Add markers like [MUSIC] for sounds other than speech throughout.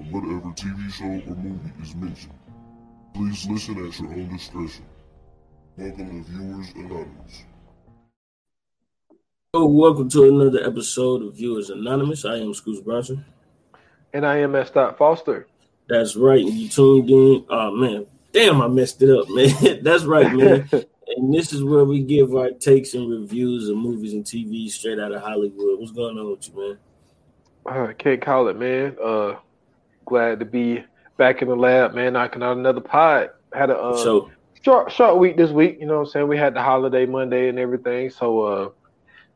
from whatever TV show or movie is mentioned. Please listen at your own discretion. Welcome to Viewers Anonymous. Oh, welcome to another episode of Viewers Anonymous. I am Scoots Bronson. And I am S. Foster. That's right. You tuned in. Oh man, damn, I messed it up, [LAUGHS] man. That's right, man. [LAUGHS] and this is where we give our takes and reviews of movies and TV straight out of Hollywood. What's going on with you, man? I can't call it, man. Uh, glad to be back in the lab, man. Knocking out another pod. Had a uh, so, short short week this week. You know what I'm saying? We had the holiday Monday and everything. So, uh,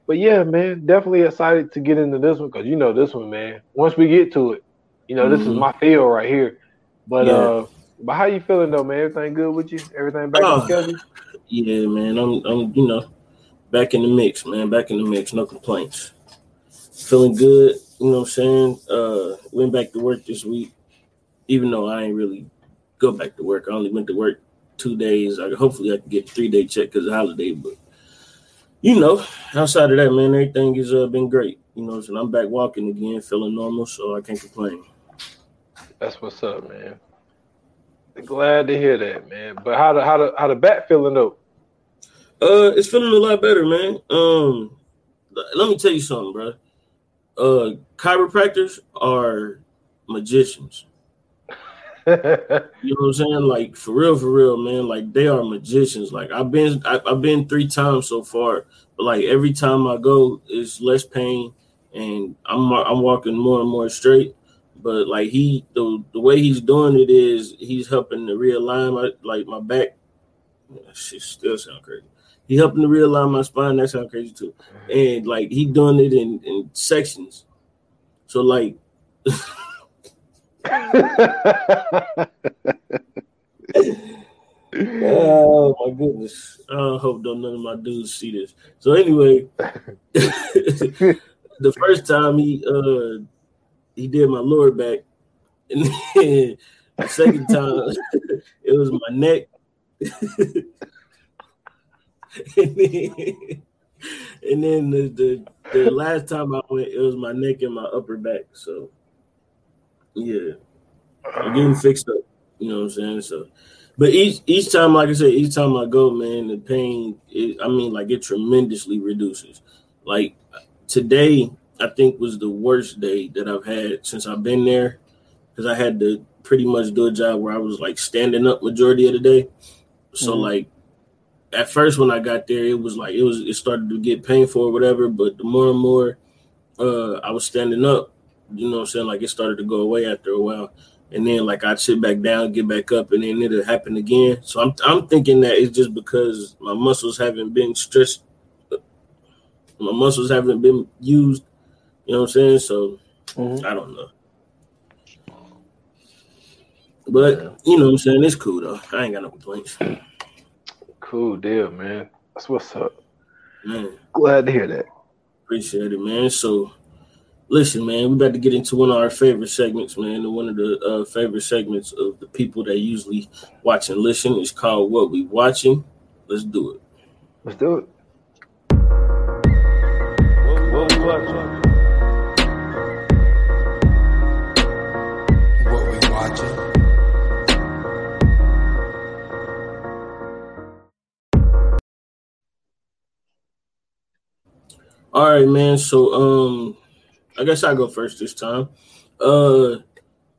but yeah, man, definitely excited to get into this one because you know this one, man. Once we get to it, you know, mm-hmm. this is mm-hmm. my field right here. But yeah. uh, but how you feeling though, man? Everything good with you? Everything back on schedule? Yeah, man. I'm I'm you know back in the mix, man. Back in the mix. No complaints. Feeling good. You know what I'm saying? Uh, went back to work this week, even though I ain't really go back to work. I only went to work two days. I hopefully I can get three day check because of holiday, but you know, outside of that, man, everything has uh, been great. You know, so I'm back walking again, feeling normal, so I can't complain. That's what's up, man. Glad to hear that, man. But how the how the how the back feeling though? Uh, it's feeling a lot better, man. Um, let me tell you something, bro. Uh, chiropractors are magicians. you know what I'm saying? Like for real, for real, man. Like they are magicians. Like I've been, I, have been three times so far, but like every time I go, it's less pain, and I'm I'm walking more and more straight but like he the the way he's doing it is he's helping to realign my like my back. Shit still sound crazy. He helping to realign my spine. That sounds crazy too. And like he done it in in sections. So like. [LAUGHS] oh my goodness! I hope don't none of my dudes see this. So anyway, [LAUGHS] the first time he uh he did my lower back, [LAUGHS] and then the second time it was my neck. [LAUGHS] and then, and then the, the, the last time I went, it was my neck and my upper back. So yeah, I'm getting fixed up. You know what I'm saying? So, but each each time, like I said, each time I go, man, the pain. It, I mean, like it tremendously reduces. Like today, I think was the worst day that I've had since I've been there because I had to pretty much do a job where I was like standing up majority of the day. So mm-hmm. like at first when I got there, it was like it was it started to get painful or whatever. But the more and more uh, I was standing up, you know, what I'm saying like it started to go away after a while. And then like I'd sit back down, get back up, and then it'll happen again. So I'm I'm thinking that it's just because my muscles haven't been stressed, my muscles haven't been used you know what I'm saying? So mm-hmm. I don't know. But yeah. you know what I'm saying? It's cool though. I ain't got no complaints. Cool deal, man. That's what's up. Man. Glad to hear that. Appreciate it, man. So listen, man, we're about to get into one of our favorite segments, man. And one of the uh, favorite segments of the people that usually watch and listen is called What We Watching. Let's do it. Let's do it. What we watching? All right, man. So um I guess I go first this time. Uh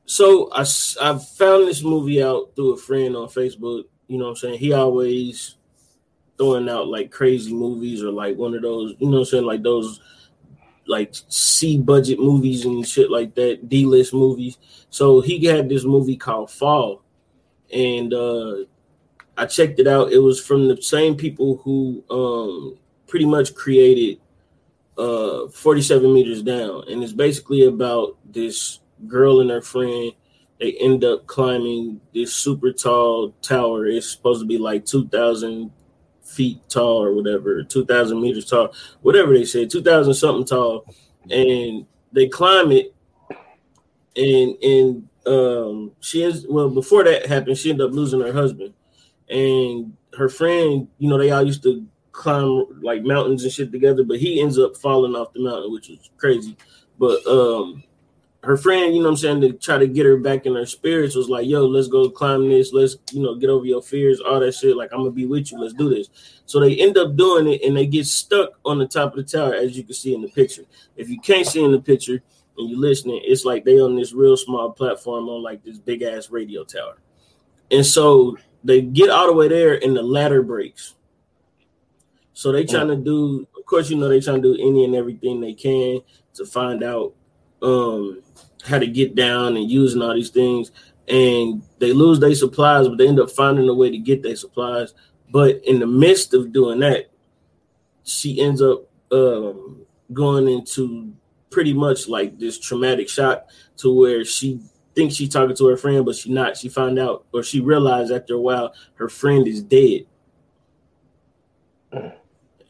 so I I found this movie out through a friend on Facebook. You know what I'm saying? He always throwing out like crazy movies or like one of those, you know what I'm saying, like those like C budget movies and shit like that, D list movies. So he had this movie called Fall, and uh I checked it out. It was from the same people who um pretty much created uh 47 meters down. And it's basically about this girl and her friend. They end up climbing this super tall tower. It's supposed to be like 2000 feet tall or whatever 2000 meters tall whatever they said 2000 something tall. And they climb it. And and um she is well before that happened she ended up losing her husband. And her friend you know they all used to climb like mountains and shit together, but he ends up falling off the mountain, which was crazy. But um her friend, you know I'm saying, to try to get her back in her spirits was like, yo, let's go climb this. Let's, you know, get over your fears, all that shit. Like, I'm gonna be with you. Let's do this. So they end up doing it and they get stuck on the top of the tower, as you can see in the picture. If you can't see in the picture and you're listening, it's like they on this real small platform on like this big ass radio tower. And so they get all the way there and the ladder breaks. So they trying to do, of course, you know, they trying to do any and everything they can to find out um how to get down and using all these things. And they lose their supplies, but they end up finding a way to get their supplies. But in the midst of doing that, she ends up um, going into pretty much like this traumatic shock to where she thinks she's talking to her friend, but she not. She found out or she realized after a while her friend is dead.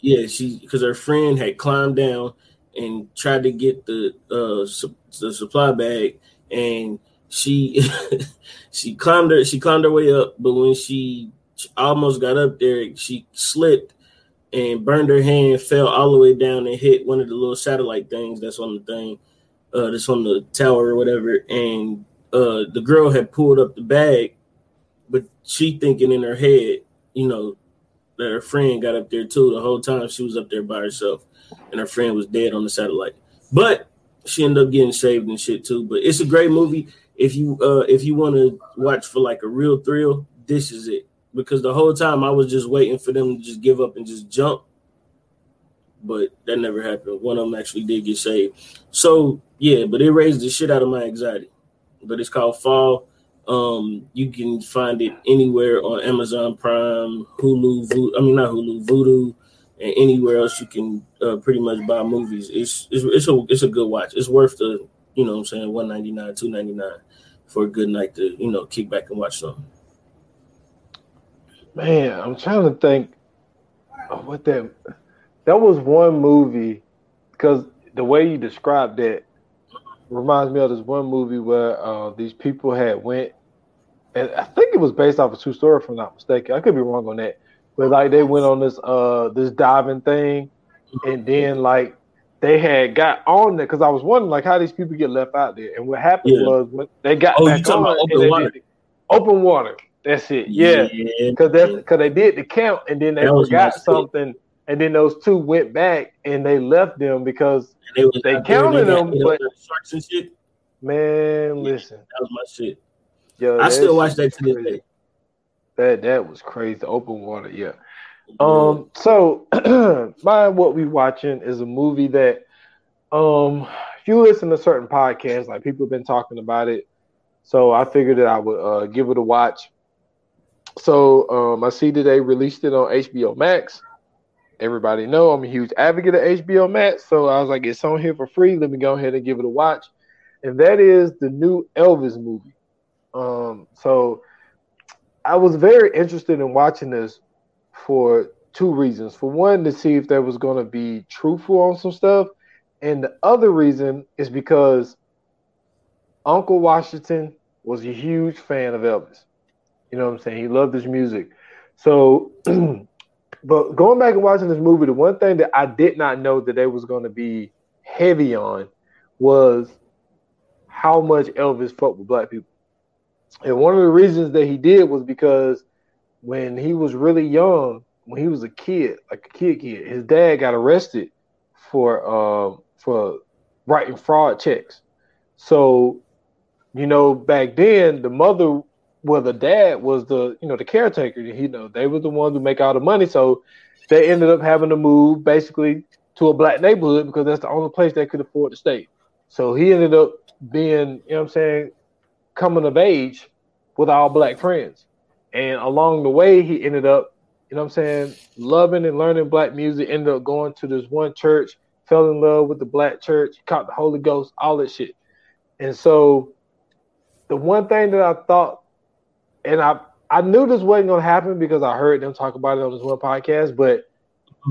Yeah, she because her friend had climbed down and tried to get the uh su- the supply bag and she [LAUGHS] she climbed her she climbed her way up but when she almost got up there she slipped and burned her hand fell all the way down and hit one of the little satellite things that's on the thing uh that's on the tower or whatever and uh the girl had pulled up the bag but she thinking in her head you know that her friend got up there too the whole time she was up there by herself and her friend was dead on the satellite. But she ended up getting saved and shit too. But it's a great movie. If you uh if you want to watch for like a real thrill, this is it. Because the whole time I was just waiting for them to just give up and just jump. But that never happened. One of them actually did get saved. So yeah, but it raised the shit out of my anxiety. But it's called Fall. Um, you can find it anywhere on Amazon Prime, Hulu, Vo- I mean not Hulu, Vudu, and anywhere else you can uh, pretty much buy movies. It's, it's it's a it's a good watch. It's worth the you know what I'm saying one ninety nine, two ninety nine for a good night to you know kick back and watch something. Man, I'm trying to think what that that was one movie because the way you described that reminds me of this one movie where uh, these people had went and I think it was based off a true story, if I'm not mistaken. I could be wrong on that but like they went on this uh this diving thing, and then like they had got on there because I was wondering like how these people get left out there, and what happened yeah. was when they got oh, back on open water. Did, open water. That's it. Yeah, because yeah. that's because they did the count, and then they that forgot something, and then those two went back and they left them because they, they counted them, but sharks and shit. Man, listen, that was my shit. Yo, I still watch that to this day. That that was crazy. Open water, yeah. Um, so [CLEARS THROAT] my what we watching is a movie that um if you listen to certain podcasts, like people have been talking about it. So I figured that I would uh, give it a watch. So um, I see that they released it on HBO Max. Everybody know I'm a huge advocate of HBO Max, so I was like, it's on here for free. Let me go ahead and give it a watch. And that is the new Elvis movie. Um, so I was very interested in watching this for two reasons. For one, to see if there was going to be truthful on some stuff, and the other reason is because Uncle Washington was a huge fan of Elvis. You know what I'm saying? He loved his music. So, [CLEARS THROAT] but going back and watching this movie, the one thing that I did not know that they was going to be heavy on was how much Elvis fucked with black people. And one of the reasons that he did was because when he was really young, when he was a kid, like a kid kid, his dad got arrested for uh, for writing fraud checks. So, you know, back then the mother well, the dad was the you know the caretaker. You know, they were the ones who make all the money. So they ended up having to move basically to a black neighborhood because that's the only place they could afford to stay. So he ended up being, you know what I'm saying, coming of age with all black friends. And along the way, he ended up, you know what I'm saying, loving and learning black music, ended up going to this one church, fell in love with the black church, caught the Holy Ghost, all that shit. And so the one thing that I thought, and I I knew this wasn't gonna happen because I heard them talk about it on this one podcast, but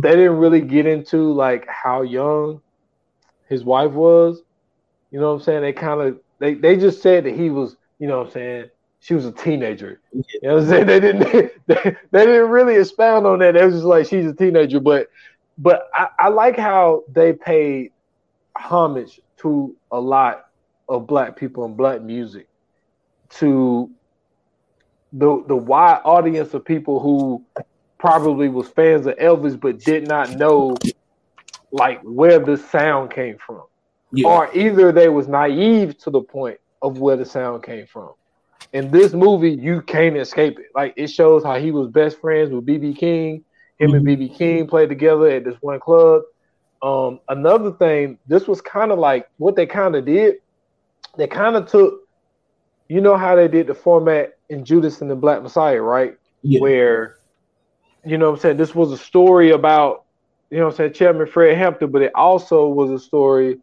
they didn't really get into like how young his wife was. You know what I'm saying? They kind of they they just said that he was, you know what I'm saying, she was a teenager. You know what I'm saying? [LAUGHS] They didn't they, they didn't really expound on that. It was just like she's a teenager. But but I, I like how they paid homage to a lot of black people and black music to the the wide audience of people who probably was fans of Elvis but did not know like where the sound came from. Yeah. Or either they was naive to the point of where the sound came from. In this movie, you can't escape it. Like it shows how he was best friends with BB King. Him mm-hmm. and BB King played together at this one club. Um, another thing, this was kind of like what they kind of did. They kind of took, you know, how they did the format in Judas and the Black Messiah, right? Yeah. Where, you know, I'm saying this was a story about, you know, I'm saying Chairman Fred Hampton, but it also was a story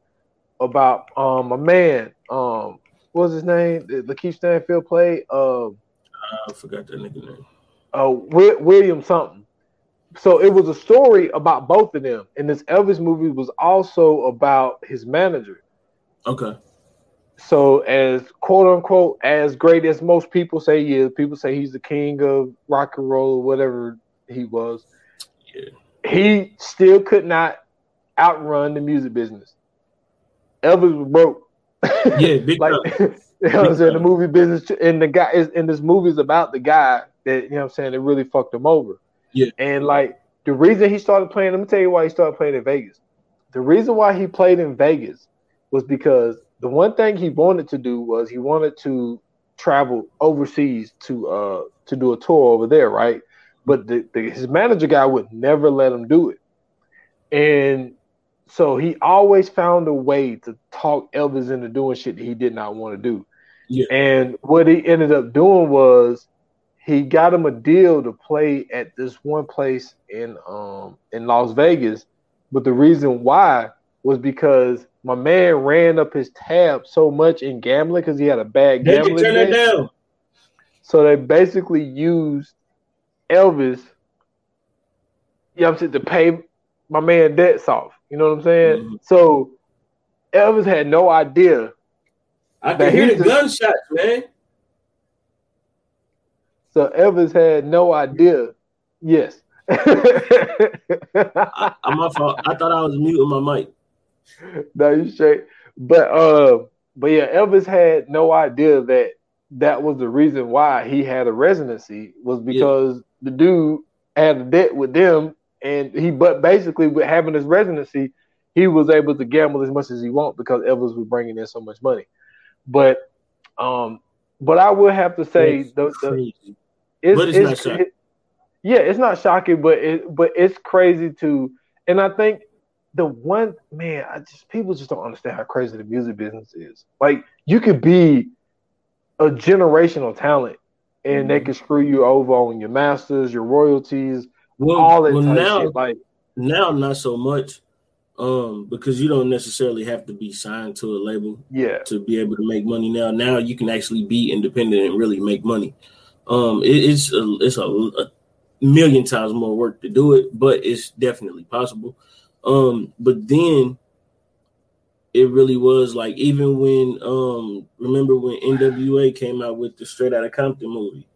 about um a man, um, what was his name? Lakeith Stanfield played. Uh, I forgot that nigga name. Uh, William something so it was a story about both of them, and this Elvis movie was also about his manager. Okay. So as quote unquote as great as most people say he is, people say he's the king of rock and roll or whatever he was. Yeah. He still could not outrun the music business. Elvis was broke. Yeah, big [LAUGHS] like [LAUGHS] you know I'm saying. The movie business and the guy is and this movie is about the guy that you know what I'm saying that really fucked him over. Yeah. And like the reason he started playing, let me tell you why he started playing in Vegas. The reason why he played in Vegas was because the one thing he wanted to do was he wanted to travel overseas to uh to do a tour over there, right? But the, the, his manager guy would never let him do it. And so he always found a way to talk Elvis into doing shit that he did not want to do. Yeah. And what he ended up doing was he got him a deal to play at this one place in um in Las Vegas, but the reason why was because my man ran up his tab so much in gambling because he had a bad gambling. They Turn it down. So they basically used Elvis, you know I'm saying, to pay my man debts off. You know what I'm saying? Mm-hmm. So Elvis had no idea. I can hear the gunshots, man. So Elvis had no idea. Yes. [LAUGHS] I, am my fault. I thought I was muting my mic. [LAUGHS] No, you straight. But uh, but yeah, Elvis had no idea that that was the reason why he had a residency was because yeah. the dude had a debt with them, and he but basically with having his residency, he was able to gamble as much as he want because Elvis was bringing in so much money. But um, but I would have to say the, the, it's, but it's, it's not shocking. It, yeah, it's not shocking, but it but it's crazy to, and I think the one man, I just people just don't understand how crazy the music business is. Like you could be a generational talent, and mm-hmm. they can screw you over on your masters, your royalties, well, all that well, now, shit. Like now, not so much, um, because you don't necessarily have to be signed to a label, yeah, to be able to make money. Now, now you can actually be independent and really make money. Um, it, it's a, it's a, a, million times more work to do it, but it's definitely possible. Um, but then it really was like even when um remember when NWA came out with the Straight Outta Compton movie,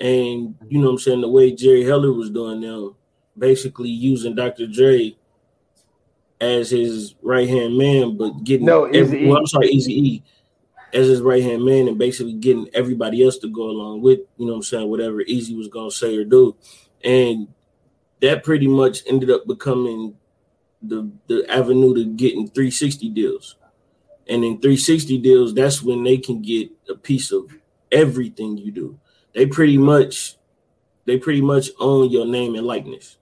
and you know I'm saying the way Jerry Heller was doing now, basically using Dr. Dre as his right hand man, but getting no, every, well, I'm sorry, Easy E as his right hand man and basically getting everybody else to go along with, you know what I'm saying, whatever Eazy was gonna say or do. And that pretty much ended up becoming the the avenue to getting 360 deals. And in 360 deals, that's when they can get a piece of everything you do. They pretty much they pretty much own your name and likeness.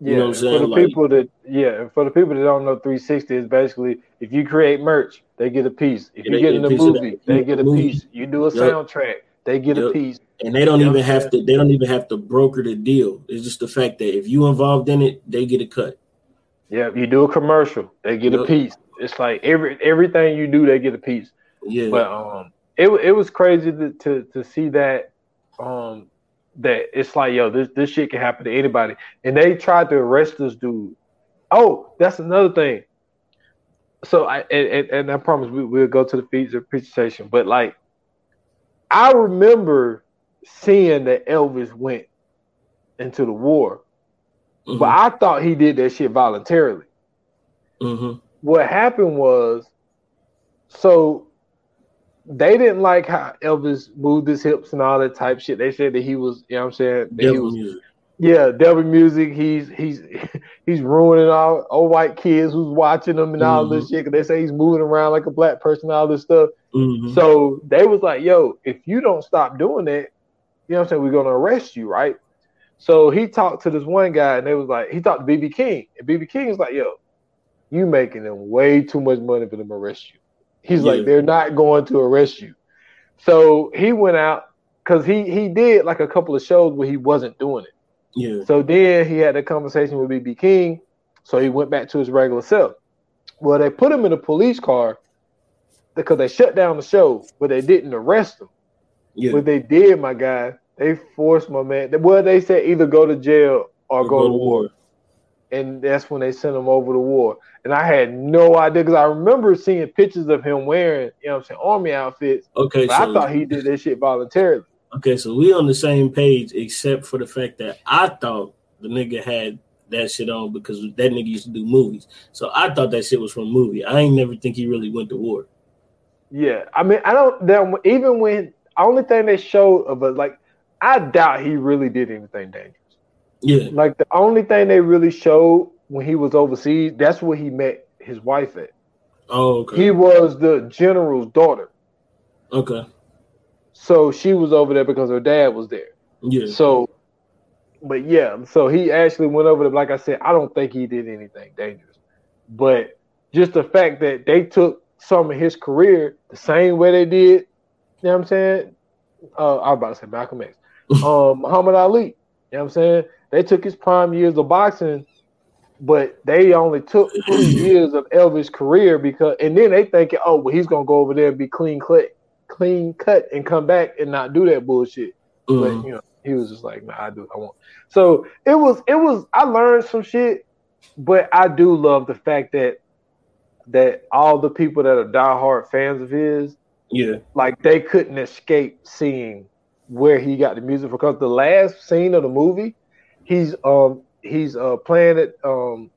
Yeah, you know for the like, people that yeah, for the people that don't know 360 is basically if you create merch, they get a piece. If you get in a movie, they get a piece. You do a yep. soundtrack, they get yep. a piece. And they don't you even have to. They don't even have to broker the deal. It's just the fact that if you involved in it, they get a cut. Yeah, you do a commercial, they get yep. a piece. It's like every everything you do, they get a piece. Yeah. But um, it it was crazy to to, to see that um that it's like yo, this this shit can happen to anybody. And they tried to arrest this dude. Oh, that's another thing so I and, and I promise we, will go to the feeds of appreciation, but like I remember seeing that Elvis went into the war, mm-hmm. but I thought he did that shit voluntarily. Mm-hmm. What happened was so they didn't like how Elvis moved his hips and all that type shit. They said that he was, you know what I'm saying? That he was, music. Yeah, devil music. He's he's [LAUGHS] he's ruining all old white kids who's watching him and mm-hmm. all this mm-hmm. shit. Cause they say he's moving around like a black person, all this stuff. Mm-hmm. So they was like, "Yo, if you don't stop doing that, you know what I'm saying? We're gonna arrest you, right?" So he talked to this one guy, and they was like, he talked to BB King, and BB King was like, "Yo, you making them way too much money for them to arrest you." He's yeah. like, "They're not going to arrest you." So he went out because he he did like a couple of shows where he wasn't doing it. Yeah. So then he had a conversation with BB King. So he went back to his regular self. Well, they put him in a police car because they shut down the show, but they didn't arrest him. Yeah. What they did, my guy, they forced my man. Well, they said either go to jail or, or go, to war. war. And that's when they sent him over to war. And I had no idea because I remember seeing pictures of him wearing, you know what I'm saying, army outfits. Okay. So I thought he did this shit voluntarily. Okay, so we on the same page except for the fact that I thought the nigga had that shit on because that nigga used to do movies. So I thought that shit was from a movie. I ain't never think he really went to war. Yeah, I mean, I don't. That even when only thing they showed of us, like, I doubt he really did anything dangerous. Yeah, like the only thing they really showed when he was overseas, that's where he met his wife at. Oh, okay. He was the general's daughter. Okay. So she was over there because her dad was there. Yeah. So, but yeah, so he actually went over there. Like I said, I don't think he did anything dangerous, but just the fact that they took some of his career the same way they did, you know what I'm saying? Uh, I was about to say Malcolm X, um, Muhammad Ali. You know what I'm saying? They took his prime years of boxing, but they only took two [CLEARS THROAT] years of Elvis' career because, and then they thinking, oh, well, he's gonna go over there and be clean cut clean cut and come back and not do that bullshit. Mm-hmm. But you know, he was just like, nah, I do I want. So it was it was I learned some shit, but I do love the fact that that all the people that are diehard fans of his, yeah, like they couldn't escape seeing where he got the music because the last scene of the movie, he's um he's uh playing it um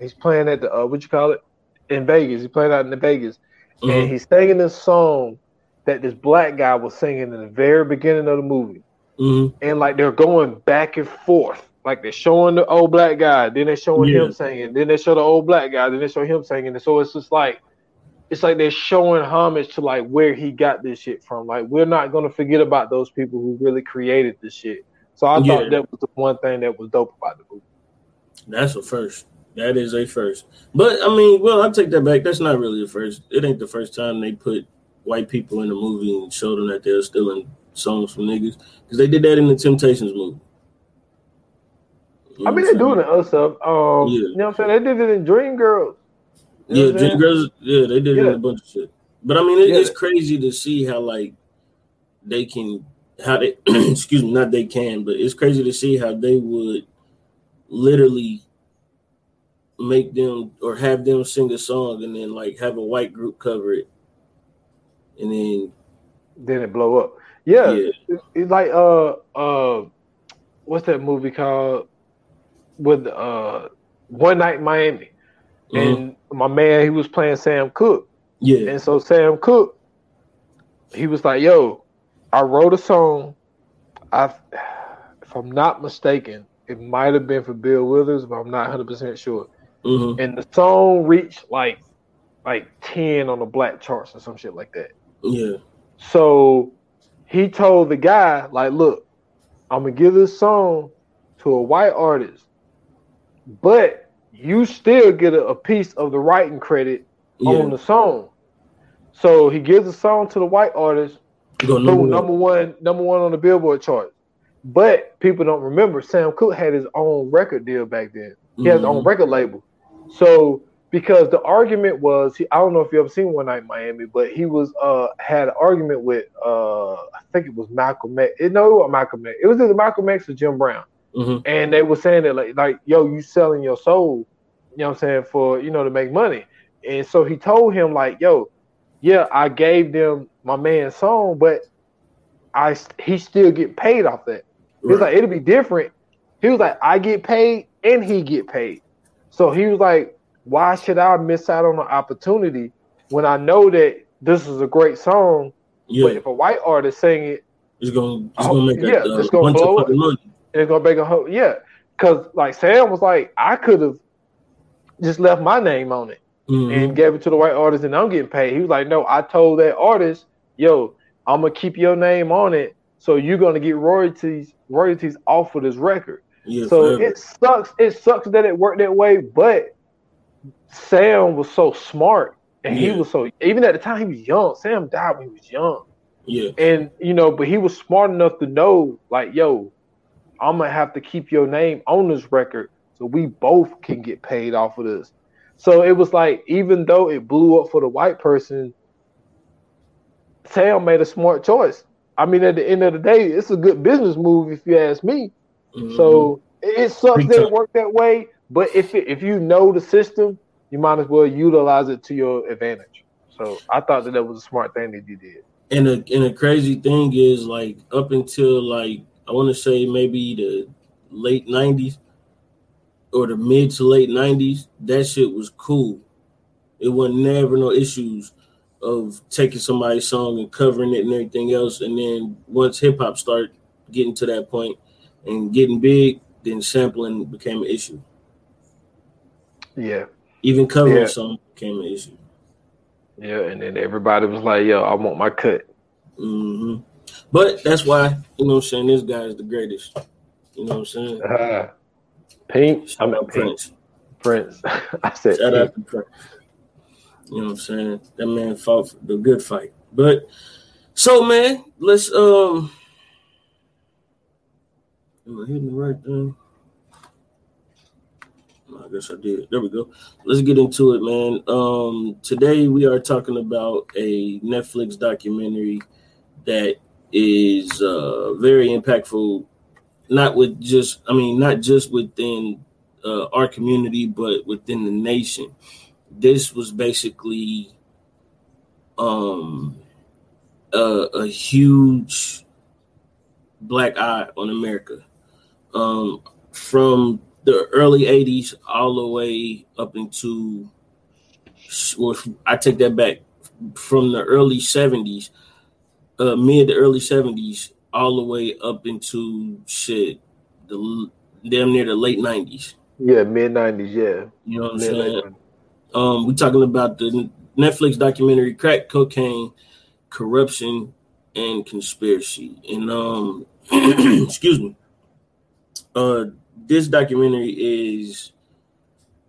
he's playing at the uh, what you call it in Vegas. He's playing out in the Vegas, mm-hmm. and he's singing this song that this black guy was singing in the very beginning of the movie. Mm-hmm. And like they're going back and forth. Like they're showing the old black guy, then they're showing yeah. him singing, then they show the old black guy, then they show him singing. And so it's just like it's like they're showing homage to like where he got this shit from. Like we're not gonna forget about those people who really created this shit. So I yeah. thought that was the one thing that was dope about the movie. That's a first. That is a first. But I mean, well, I take that back. That's not really a first. It ain't the first time they put white people in the movie and show them that they're stealing songs from niggas because they did that in the Temptations movie. You know I mean, they're doing it other stuff. Um, yeah. You know what I'm saying? They did it in Dreamgirls. You yeah, Dreamgirls. Yeah, they did yeah. a bunch of shit. But I mean, it, yeah. it's crazy to see how like they can, how they, [CLEARS THROAT] excuse me, not they can, but it's crazy to see how they would literally make them or have them sing a song and then like have a white group cover it and then then it blow up. Yeah, yeah. It's, it's like uh uh, what's that movie called with uh One Night Miami, mm-hmm. and my man he was playing Sam Cooke. Yeah, and so Sam Cooke, he was like, "Yo, I wrote a song. I, if I'm not mistaken, it might have been for Bill Withers, but I'm not 100 percent sure." Mm-hmm. And the song reached like like 10 on the black charts or some shit like that. Yeah. So he told the guy, like, look, I'm gonna give this song to a white artist, but you still get a, a piece of the writing credit yeah. on the song. So he gives the song to the white artist, boom, number, number one, number one on the Billboard chart. But people don't remember Sam Cooke had his own record deal back then. He mm-hmm. had his own mm-hmm. record label. So because the argument was he, I don't know if you ever seen One Night in Miami, but he was uh had an argument with uh I think it was Malcolm X. It, no, it was Malcolm X. It was either Malcolm X or Jim Brown. Mm-hmm. And they were saying that like like yo, you selling your soul, know what I'm saying, for you know to make money. And so he told him like, yo, yeah, I gave them my man's song, but I he still get paid off that. He was like, it'll be different. He was like, I get paid and he get paid. So he was like, why should I miss out on an opportunity when I know that this is a great song, yeah. but if a white artist sing it, it's gonna, it's oh, gonna make yeah, a, it's gonna blow it. It's gonna make a whole yeah. Cause like Sam was like, I could have just left my name on it mm-hmm. and gave it to the white artist, and I'm getting paid. He was like, No, I told that artist, yo, I'm gonna keep your name on it, so you're gonna get royalties royalties off of this record. Yeah, so forever. it sucks. It sucks that it worked that way, but Sam was so smart and yeah. he was so even at the time he was young. Sam died when he was young. Yeah. And you know, but he was smart enough to know, like, yo, I'm gonna have to keep your name on this record so we both can get paid off of this. So it was like, even though it blew up for the white person, Sam made a smart choice. I mean, at the end of the day, it's a good business move if you ask me. Mm-hmm. So it sucks that it worked that way. But if it, if you know the system, you might as well utilize it to your advantage. So I thought that that was a smart thing that you did. And a and a crazy thing is like up until like I want to say maybe the late '90s or the mid to late '90s, that shit was cool. It was never no issues of taking somebody's song and covering it and everything else. And then once hip hop started getting to that point and getting big, then sampling became an issue. Yeah. Even covering yeah. song became an issue. Yeah, and then everybody was like, "Yo, I want my cut." Mm-hmm. But that's why you know, I'm saying this guy is the greatest. You know what I'm saying? Uh, Pink. Shout out Prince. Prince. [LAUGHS] I said Shout Pink. out to Prince. You know what I'm saying? That man fought the good fight. But so man, let's um Am I hitting the right thing? I guess I did. There we go. Let's get into it, man. Um, today we are talking about a Netflix documentary that is uh, very impactful. Not with just, I mean, not just within uh, our community, but within the nation. This was basically um, a, a huge black eye on America. Um, from the early 80s all the way up into well, I take that back from the early 70s, uh, mid to early 70s, all the way up into shit, the damn near the late 90s. Yeah, mid 90s, yeah. You know what I'm saying? Um, we're talking about the Netflix documentary Crack Cocaine, Corruption, and Conspiracy. And um [CLEARS THROAT] excuse me. Uh this documentary is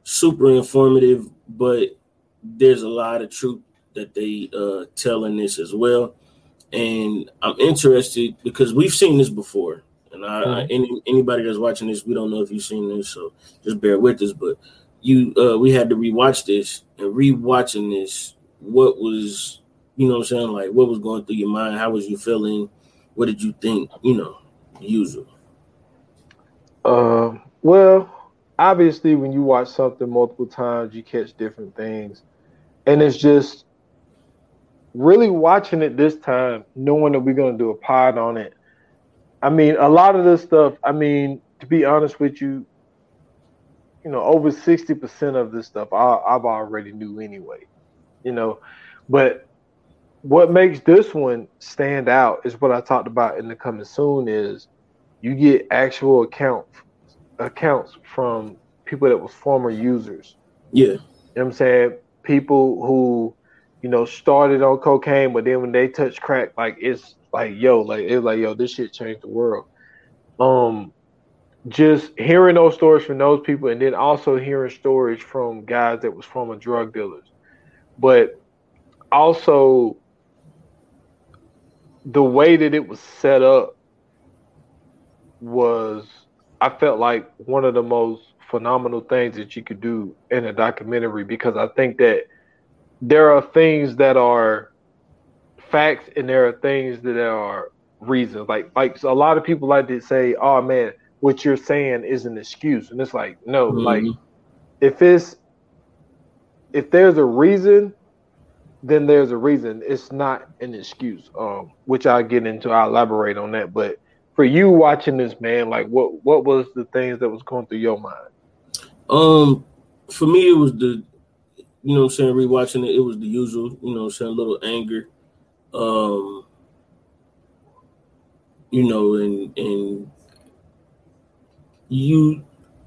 super informative, but there's a lot of truth that they uh, tell in this as well. And I'm interested because we've seen this before. And I, mm-hmm. I, any, anybody that's watching this, we don't know if you've seen this, so just bear with us. But you, uh, we had to rewatch this and rewatching this. What was, you know, what I'm saying, like, what was going through your mind? How was you feeling? What did you think? You know, usual. Uh, well, obviously, when you watch something multiple times, you catch different things, and it's just really watching it this time, knowing that we're gonna do a pod on it. I mean, a lot of this stuff. I mean, to be honest with you, you know, over sixty percent of this stuff I, I've already knew anyway. You know, but what makes this one stand out is what I talked about in the coming soon is you get actual account accounts from people that was former users. Yeah. You know what I'm saying? People who, you know, started on cocaine, but then when they touch crack, like it's like, yo, like it's like, yo, this shit changed the world. Um just hearing those stories from those people and then also hearing stories from guys that was former drug dealers. But also the way that it was set up was I felt like one of the most phenomenal things that you could do in a documentary because I think that there are things that are facts and there are things that are reasons. Like like a lot of people like to say, "Oh man, what you're saying is an excuse," and it's like, no, mm-hmm. like if it's if there's a reason, then there's a reason. It's not an excuse. Um, which I'll get into. I'll elaborate on that, but for you watching this, man, like what what was the things that was going through your mind? Um, for me, it was the you know I'm saying, rewatching it, it was the usual, you know I'm saying, a little anger. Um, you know, and and you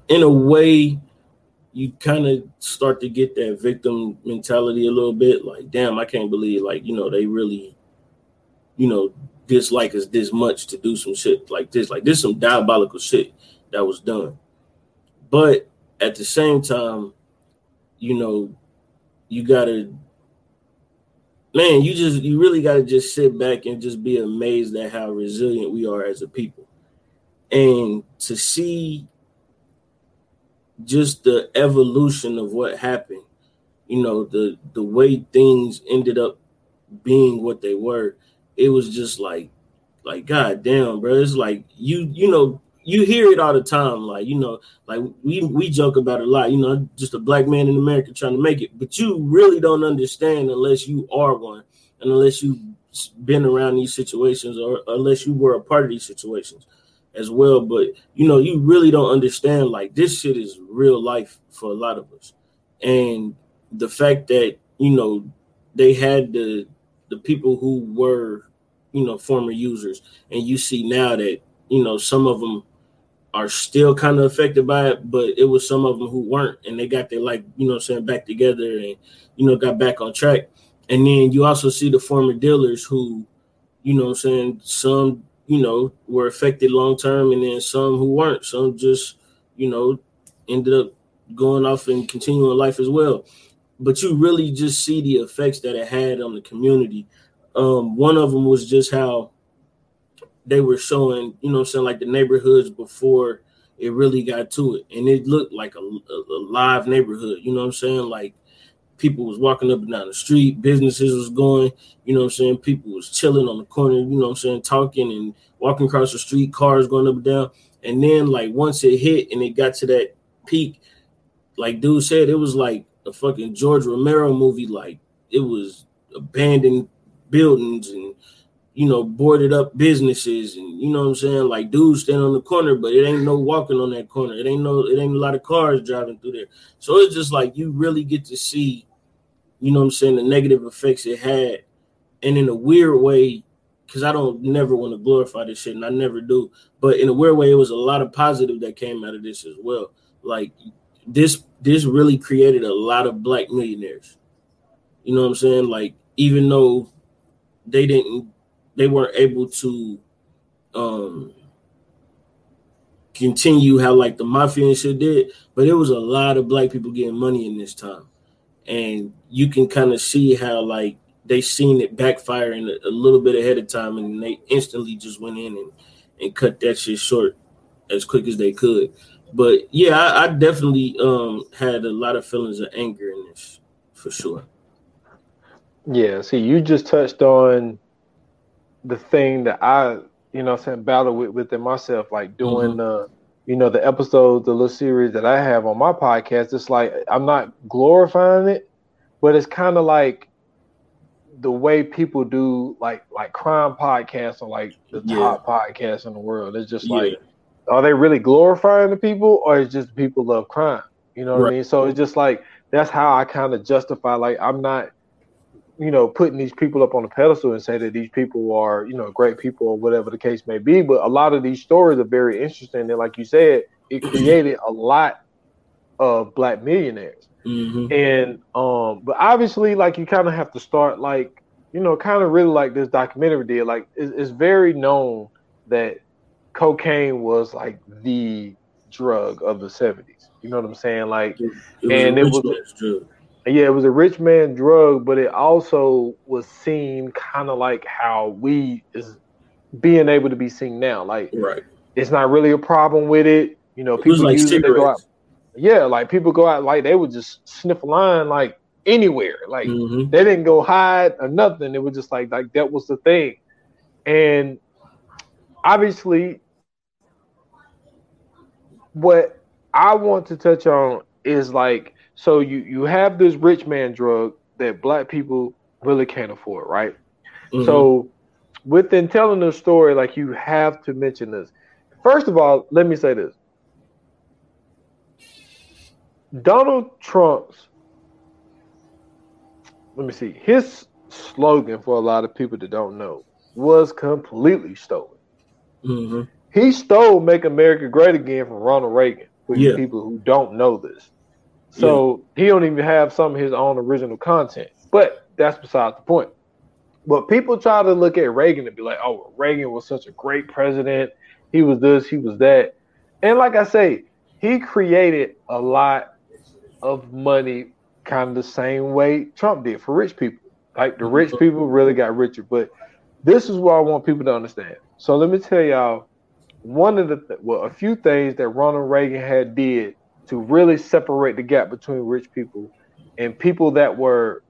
in a way you kind of start to get that victim mentality a little bit like damn i can't believe like you know they really you know dislike us this much to do some shit like this like this some diabolical shit that was done but at the same time you know you gotta man you just you really gotta just sit back and just be amazed at how resilient we are as a people. And to see just the evolution of what happened you know the the way things ended up being what they were it was just like like god damn bro. It's like you you know you hear it all the time like you know like we we joke about it a lot you know just a black man in america trying to make it but you really don't understand unless you are one and unless you've been around these situations or unless you were a part of these situations as well. But you know, you really don't understand like this shit is real life for a lot of us. And the fact that, you know, they had the the people who were, you know, former users, and you see now that, you know, some of them are still kind of affected by it, but it was some of them who weren't, and they got their like, you know, saying back together and you know got back on track. And then you also see the former dealers who, you know, saying some you know, were affected long term, and then some who weren't. Some just, you know, ended up going off and continuing life as well. But you really just see the effects that it had on the community. Um, one of them was just how they were showing, you know, I'm saying like the neighborhoods before it really got to it, and it looked like a, a, a live neighborhood. You know what I'm saying? Like people was walking up and down the street, businesses was going, you know what I'm saying? People was chilling on the corner, you know what I'm saying, talking and walking across the street, cars going up and down. And then like once it hit and it got to that peak, like dude said, it was like a fucking George Romero movie. Like it was abandoned buildings and you know, boarded up businesses and you know what I'm saying, like dudes standing on the corner, but it ain't no walking on that corner. It ain't no, it ain't a lot of cars driving through there. So it's just like you really get to see, you know what I'm saying, the negative effects it had. And in a weird way, because I don't never want to glorify this shit, and I never do. But in a weird way, it was a lot of positive that came out of this as well. Like this, this really created a lot of black millionaires. You know what I'm saying? Like even though they didn't they weren't able to um continue how like the mafia and shit did, but it was a lot of black people getting money in this time. And you can kind of see how like they seen it backfiring a, a little bit ahead of time and they instantly just went in and, and cut that shit short as quick as they could. But yeah, I, I definitely um had a lot of feelings of anger in this for sure. Yeah, see, you just touched on the thing that I, you know, I'm saying battle with within myself, like doing mm-hmm. the, you know, the episodes, the little series that I have on my podcast. It's like I'm not glorifying it, but it's kind of like the way people do like like crime podcasts or like the yeah. top podcasts in the world. It's just like, are they really glorifying the people, or is just people love crime? You know what right. I mean? So it's just like that's how I kind of justify. Like I'm not you know, putting these people up on a pedestal and say that these people are, you know, great people or whatever the case may be. But a lot of these stories are very interesting. And like you said, it [CLEARS THROAT] created a lot of black millionaires. Mm-hmm. And um, but obviously, like you kind of have to start like, you know, kind of really like this documentary did. Like it's, it's very known that cocaine was like the drug of the 70s. You know what I'm saying? Like, it and it was yeah, it was a rich man drug, but it also was seen kind of like how we is being able to be seen now. Like, right, it's not really a problem with it. You know, people like use it, they go out. Yeah, like people go out like they would just sniff a line like anywhere. Like mm-hmm. they didn't go hide or nothing. It was just like like that was the thing. And obviously what I want to touch on is like so you you have this rich man drug that black people really can't afford, right? Mm-hmm. So within telling the story, like you have to mention this. First of all, let me say this. Donald Trump's let me see. His slogan for a lot of people that don't know was completely stolen. Mm-hmm. He stole "Make America Great Again" from Ronald Reagan. For yeah. people who don't know this, so yeah. he don't even have some of his own original content. But that's besides the point. But people try to look at Reagan and be like, "Oh, Reagan was such a great president. He was this, he was that." And like I say, he created a lot of money kind of the same way Trump did for rich people. Like the rich mm-hmm. people really got richer. But this is what I want people to understand. So let me tell y'all one of the th- well, a few things that Ronald Reagan had did to really separate the gap between rich people and people that were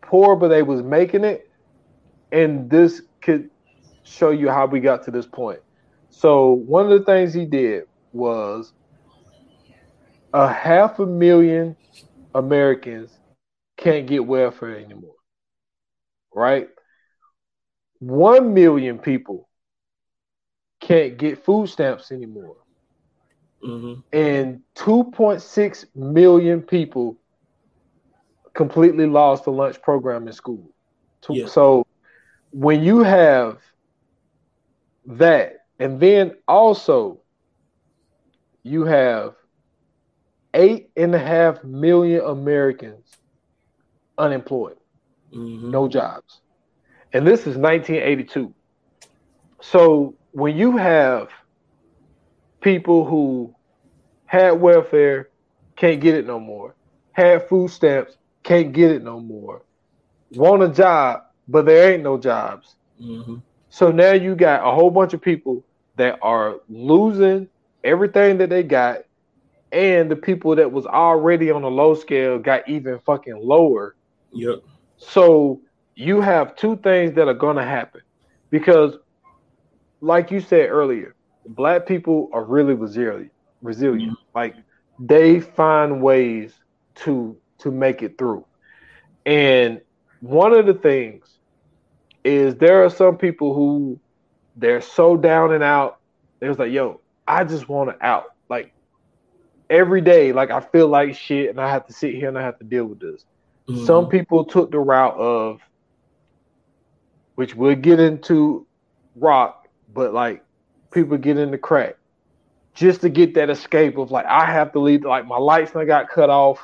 poor but they was making it. And this could show you how we got to this point. So one of the things he did was a half a million Americans can't get welfare anymore. Right? One million people can't get food stamps anymore. Mm-hmm. And 2.6 million people completely lost the lunch program in school. Yeah. So when you have that, and then also you have eight and a half million Americans unemployed, mm-hmm. no jobs. And this is 1982. So when you have people who had welfare, can't get it no more, had food stamps, can't get it no more, want a job, but there ain't no jobs. Mm-hmm. So now you got a whole bunch of people that are losing everything that they got and the people that was already on a low scale got even fucking lower. Yep. So you have two things that are gonna happen because, like you said earlier, black people are really resilient. Resilient, mm-hmm. like they find ways to to make it through. And one of the things is there are some people who they're so down and out. They was like, "Yo, I just want to out." Like every day, like I feel like shit and I have to sit here and I have to deal with this. Mm-hmm. Some people took the route of which we'll get into rock, but like people get into crack just to get that escape of like I have to leave like my lights and I got cut off.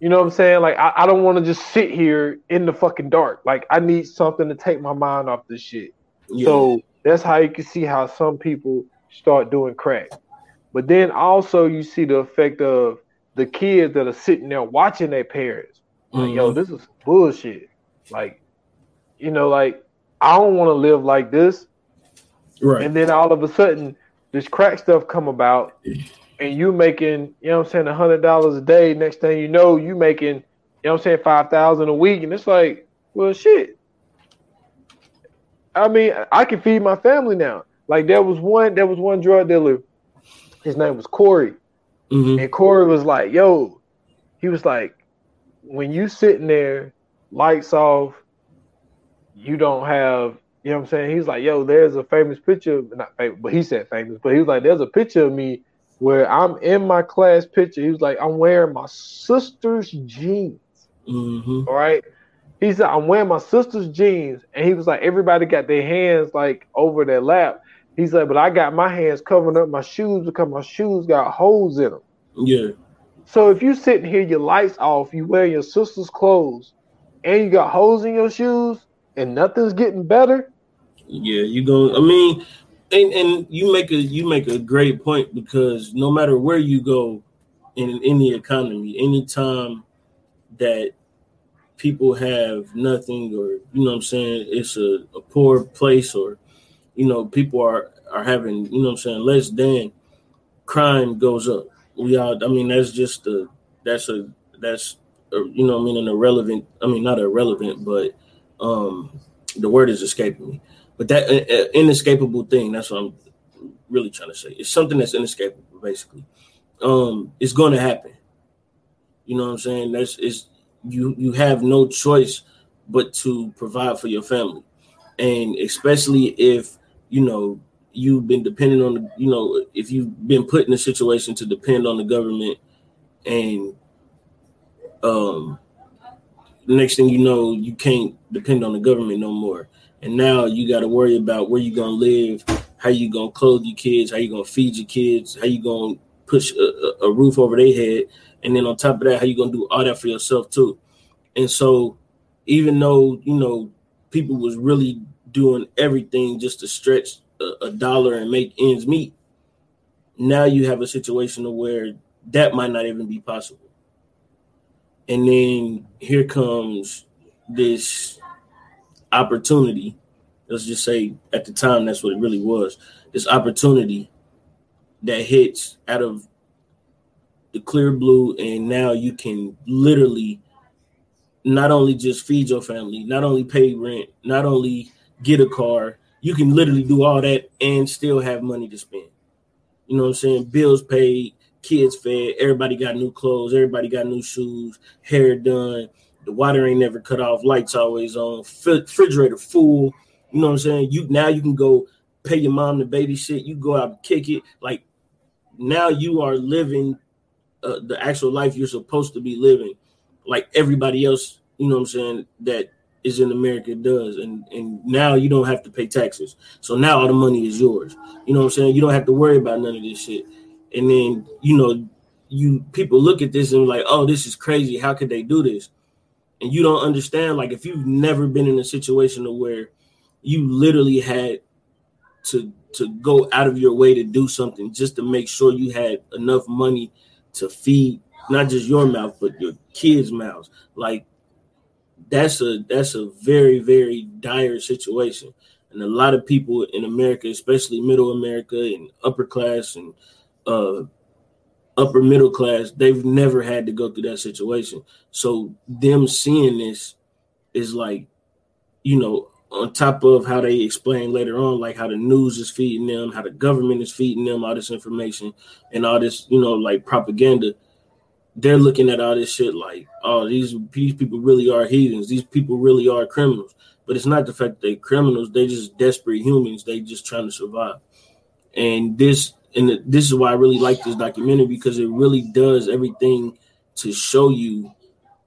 You know what I'm saying? Like I, I don't want to just sit here in the fucking dark. Like I need something to take my mind off this shit. Yeah. So that's how you can see how some people start doing crack. But then also you see the effect of the kids that are sitting there watching their parents. Like, mm-hmm. yo, this is bullshit. Like, you know, like I don't want to live like this. Right. And then all of a sudden, this crack stuff come about, and you making, you know, I'm saying, a hundred dollars a day. Next thing you know, you making, you know, I'm saying, five thousand a week, and it's like, well, shit. I mean, I can feed my family now. Like there was one, there was one drug dealer his name was Corey. Mm-hmm. And Corey was like, yo, he was like, when you sitting there, lights off, you don't have, you know what I'm saying? He's like, yo, there's a famous picture, not famous, but he said famous, but he was like, there's a picture of me where I'm in my class picture. He was like, I'm wearing my sister's jeans. Mm-hmm. All right. He said, I'm wearing my sister's jeans. And he was like, everybody got their hands like over their lap. He said, but I got my hands covering up my shoes because my shoes got holes in them. Yeah. So if you sitting here, your lights off, you wear your sister's clothes, and you got holes in your shoes, and nothing's getting better. Yeah, you go. I mean, and and you make a you make a great point because no matter where you go in any economy, anytime that people have nothing or you know what I'm saying, it's a, a poor place or you know, people are are having, you know I'm saying, less than crime goes up. We all I mean, that's just a that's a that's a, you know I mean an irrelevant I mean not irrelevant, but um the word is escaping me. But that uh, inescapable thing, that's what I'm really trying to say. It's something that's inescapable, basically. Um, it's going to happen. You know what I'm saying? That's is you you have no choice but to provide for your family, and especially if you know you've been dependent on the you know if you've been put in a situation to depend on the government and um the next thing you know, you can't depend on the government no more. And now you got to worry about where you're gonna live, how you gonna clothe your kids, how you gonna feed your kids, how you gonna push a, a roof over their head, and then on top of that, how you gonna do all that for yourself too. And so, even though you know people was really doing everything just to stretch a, a dollar and make ends meet, now you have a situation where that might not even be possible. And then here comes this opportunity. Let's just say at the time that's what it really was. This opportunity that hits out of the clear blue, and now you can literally not only just feed your family, not only pay rent, not only get a car, you can literally do all that and still have money to spend. You know what I'm saying? Bills paid, kids fed, everybody got new clothes, everybody got new shoes, hair done, the water ain't never cut off, lights always on, refrigerator full. You know what I'm saying? You now you can go pay your mom to babysit, you go out and kick it. Like now you are living uh, the actual life you're supposed to be living, like everybody else. You know what I'm saying? That is in America does, and and now you don't have to pay taxes. So now all the money is yours. You know what I'm saying? You don't have to worry about none of this shit and then you know you people look at this and like oh this is crazy how could they do this and you don't understand like if you've never been in a situation where you literally had to to go out of your way to do something just to make sure you had enough money to feed not just your mouth but your kids' mouths. Like that's a that's a very very dire situation. And a lot of people in america especially middle america and upper class and uh, upper middle class, they've never had to go through that situation. So them seeing this is like, you know, on top of how they explain later on, like how the news is feeding them, how the government is feeding them all this information and all this, you know, like propaganda. They're looking at all this shit like, oh, these these people really are heathens. These people really are criminals. But it's not the fact that they're criminals. They're just desperate humans. They just trying to survive. And this and this is why I really like this documentary because it really does everything to show you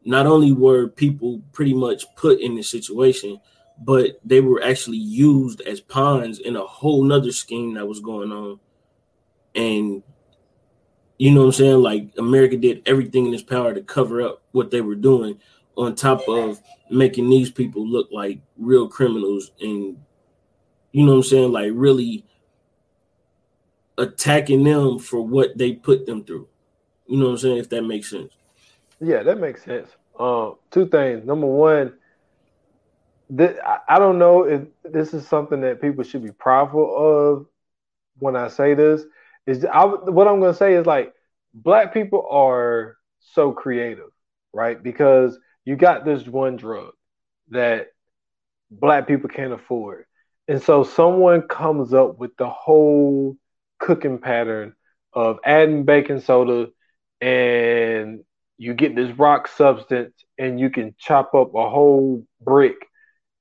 not only were people pretty much put in this situation, but they were actually used as pawns in a whole nother scheme that was going on. And you know what I'm saying? Like America did everything in its power to cover up what they were doing, on top of making these people look like real criminals and you know what I'm saying? Like really attacking them for what they put them through. You know what I'm saying? If that makes sense. Yeah, that makes sense. Uh, two things. Number one, I don't know if this is something that people should be proudful of. When I say this, is I, what I'm going to say is like black people are so creative, right? Because you got this one drug that black people can't afford, and so someone comes up with the whole cooking pattern of adding baking soda and you get this rock substance and you can chop up a whole brick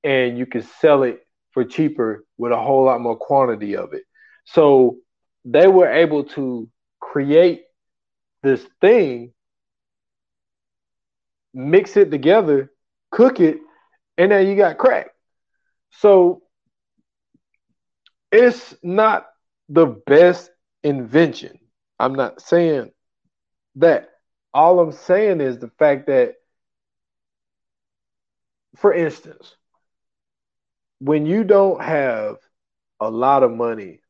and you can sell it for cheaper with a whole lot more quantity of it. So they were able to create this thing, mix it together, cook it, and then you got crack. So it's not the best invention. I'm not saying that. All I'm saying is the fact that, for instance, when you don't have a lot of money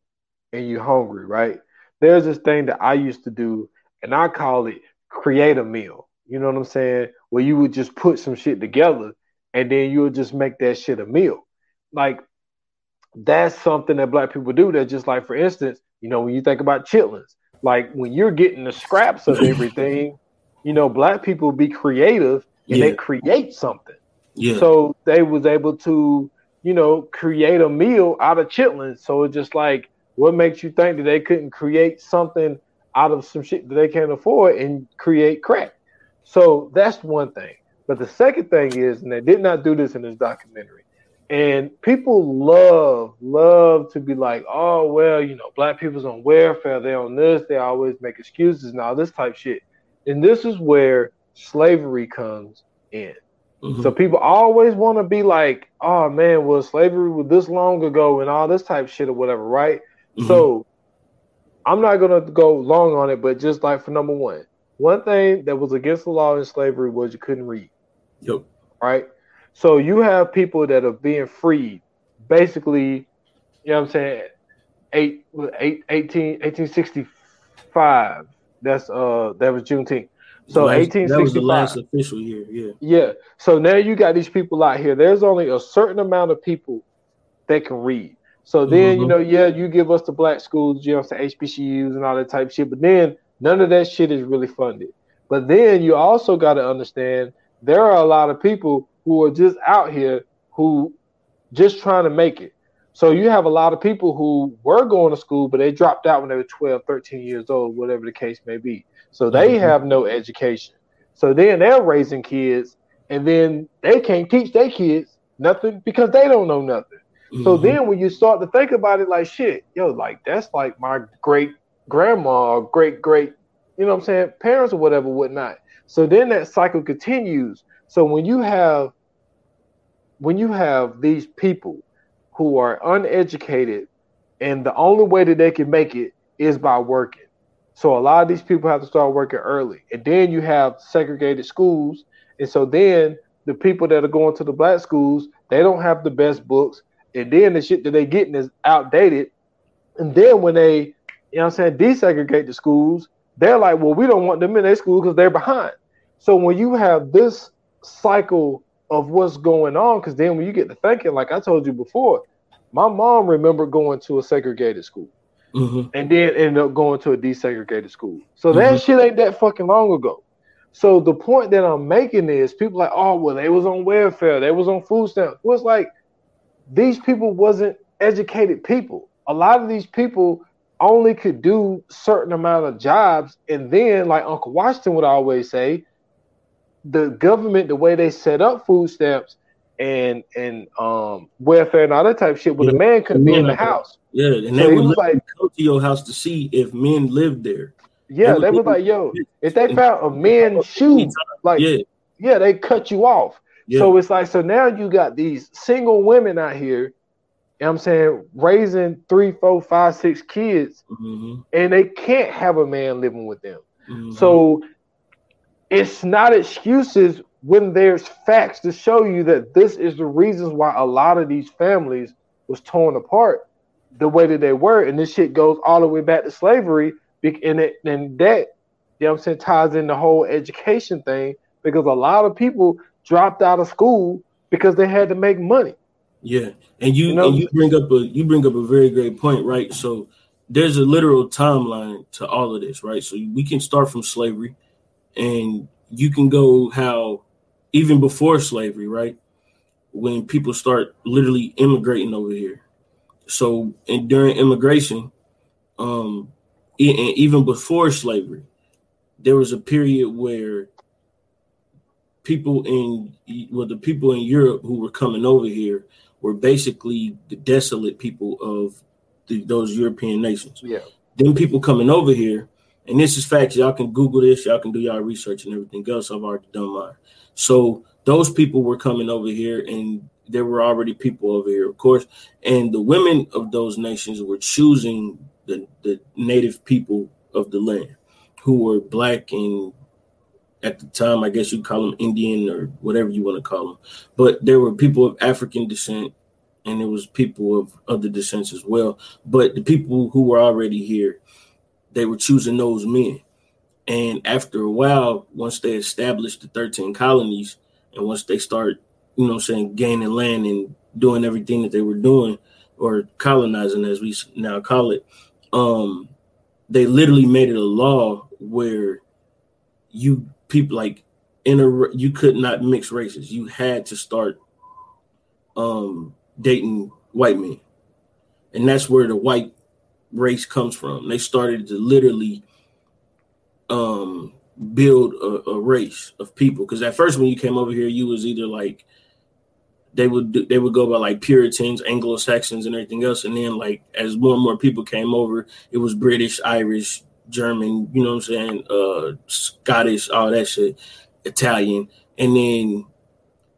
and you're hungry, right? There's this thing that I used to do, and I call it create a meal. You know what I'm saying? Where you would just put some shit together and then you would just make that shit a meal. Like that's something that black people do. That just like, for instance, you know, when you think about chitlins, like when you're getting the scraps of [LAUGHS] everything, you know, black people be creative and yeah. they create something. Yeah. So they was able to, you know, create a meal out of chitlins. So it's just like, what makes you think that they couldn't create something out of some shit that they can't afford and create crack? So that's one thing. But the second thing is, and they did not do this in this documentary, and people love, love to be like, oh, well, you know, black people's on welfare, they're on this, they always make excuses and all this type shit. And this is where slavery comes in. Mm-hmm. So people always want to be like, oh man, well, slavery was this long ago and all this type shit or whatever, right? Mm-hmm. So I'm not gonna go long on it, but just like for number one, one thing that was against the law in slavery was you couldn't read. Yep. Right. So you have people that are being freed, basically, you know what I'm saying, eight, eight 18, 1865. That's uh that was Juneteenth. So last, 1865. That was the last official year, yeah. Yeah. So now you got these people out here. There's only a certain amount of people that can read. So then, mm-hmm. you know, yeah, you give us the black schools, you know, the HBCUs and all that type of shit, but then none of that shit is really funded. But then you also got to understand there are a lot of people who are just out here who just trying to make it. So you have a lot of people who were going to school, but they dropped out when they were 12, 13 years old, whatever the case may be. So they mm-hmm. have no education. So then they're raising kids, and then they can't teach their kids nothing because they don't know nothing. Mm-hmm. So then when you start to think about it, like shit, yo, like that's like my great grandma or great great, you know what I'm saying, parents or whatever, whatnot. So then that cycle continues. So when you have when you have these people who are uneducated and the only way that they can make it is by working so a lot of these people have to start working early. And then you have segregated schools. And so then the people that are going to the black schools, they don't have the best books. And then the shit that they're getting is outdated. And then when they, you know I'm saying, desegregate the schools, they're like, well, we don't want them in their school because they're behind. So when you have this cycle of what's going on, because then when you get to thinking, like I told you before, my mom remembered going to a segregated school mm-hmm. and then ended up going to a desegregated school. So that mm-hmm. shit ain't that fucking long ago. So the point that I'm making is people like, oh well, they was on welfare, they was on food stamps. Well, it's like these people wasn't educated people. A lot of these people only could do certain amount of jobs, and then like Uncle Washington would always say, the government, the way they set up food stamps and and um welfare and all that type of shit, well, yeah. the man couldn't be in the house. Yeah, and so they would like go to your house to see if men lived there. Yeah, they, they was like, yo, if they found a men's shoe, like yeah, yeah, they cut you off. Yeah. So it's like, so now you got these single women out here, you know I'm saying, raising three, four, five, six kids, mm-hmm. and they can't have a man living with them. Mm-hmm. So it's not excuses when there's facts to show you that this is the reasons why a lot of these families was torn apart the way that they were, and this shit goes all the way back to slavery, and it and that you know I'm saying ties in the whole education thing because a lot of people dropped out of school because they had to make money. Yeah, and you, you know? and you bring up a you bring up a very great point, right? So there's a literal timeline to all of this, right? So we can start from slavery, and you can go how even before slavery, right? When people start literally immigrating over here, so and during immigration, um, and even before slavery, there was a period where people in well the people in Europe who were coming over here were basically the desolate people of the, those European nations. Yeah. Then people coming over here, and this is facts. Y'all can Google this. Y'all can do y'all research and everything else. I've already done mine. So those people were coming over here, and there were already people over here, of course, and the women of those nations were choosing the, the native people of the land who were black and at the time, I guess you call them Indian or whatever you want to call them. But there were people of African descent and there was people of other descents as well. But the people who were already here, they were choosing those men. And after a while, once they established the 13 colonies and once they start you know saying, gaining land and doing everything that they were doing or colonizing as we now call it, um, they literally made it a law where you people like in a you could not mix races. You had to start um dating white men. And that's where the white race comes from. They started to literally um build a, a race of people because at first when you came over here you was either like they would do, they would go by like Puritans, Anglo Saxons, and everything else. And then like as more and more people came over, it was British, Irish, German, you know what I'm saying, uh, Scottish, all that shit, Italian, and then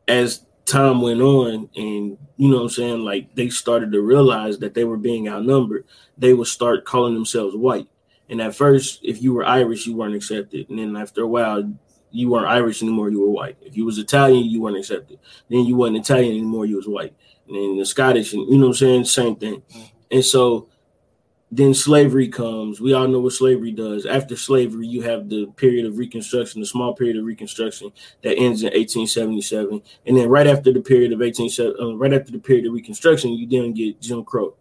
as time went on and you know what I'm saying, like they started to realize that they were being outnumbered, they would start calling themselves white. And at first, if you were Irish, you weren't accepted. And then after a while, you weren't Irish anymore, you were white. If you was Italian, you weren't accepted. Then you weren't Italian anymore, you was white. And then the Scottish, and you know what I'm saying, same thing. And so then slavery comes. We all know what slavery does. After slavery, you have the period of Reconstruction, the small period of Reconstruction that ends in 1877, and then right after the period of 18, uh, right after the period of Reconstruction, you then get Jim Crow.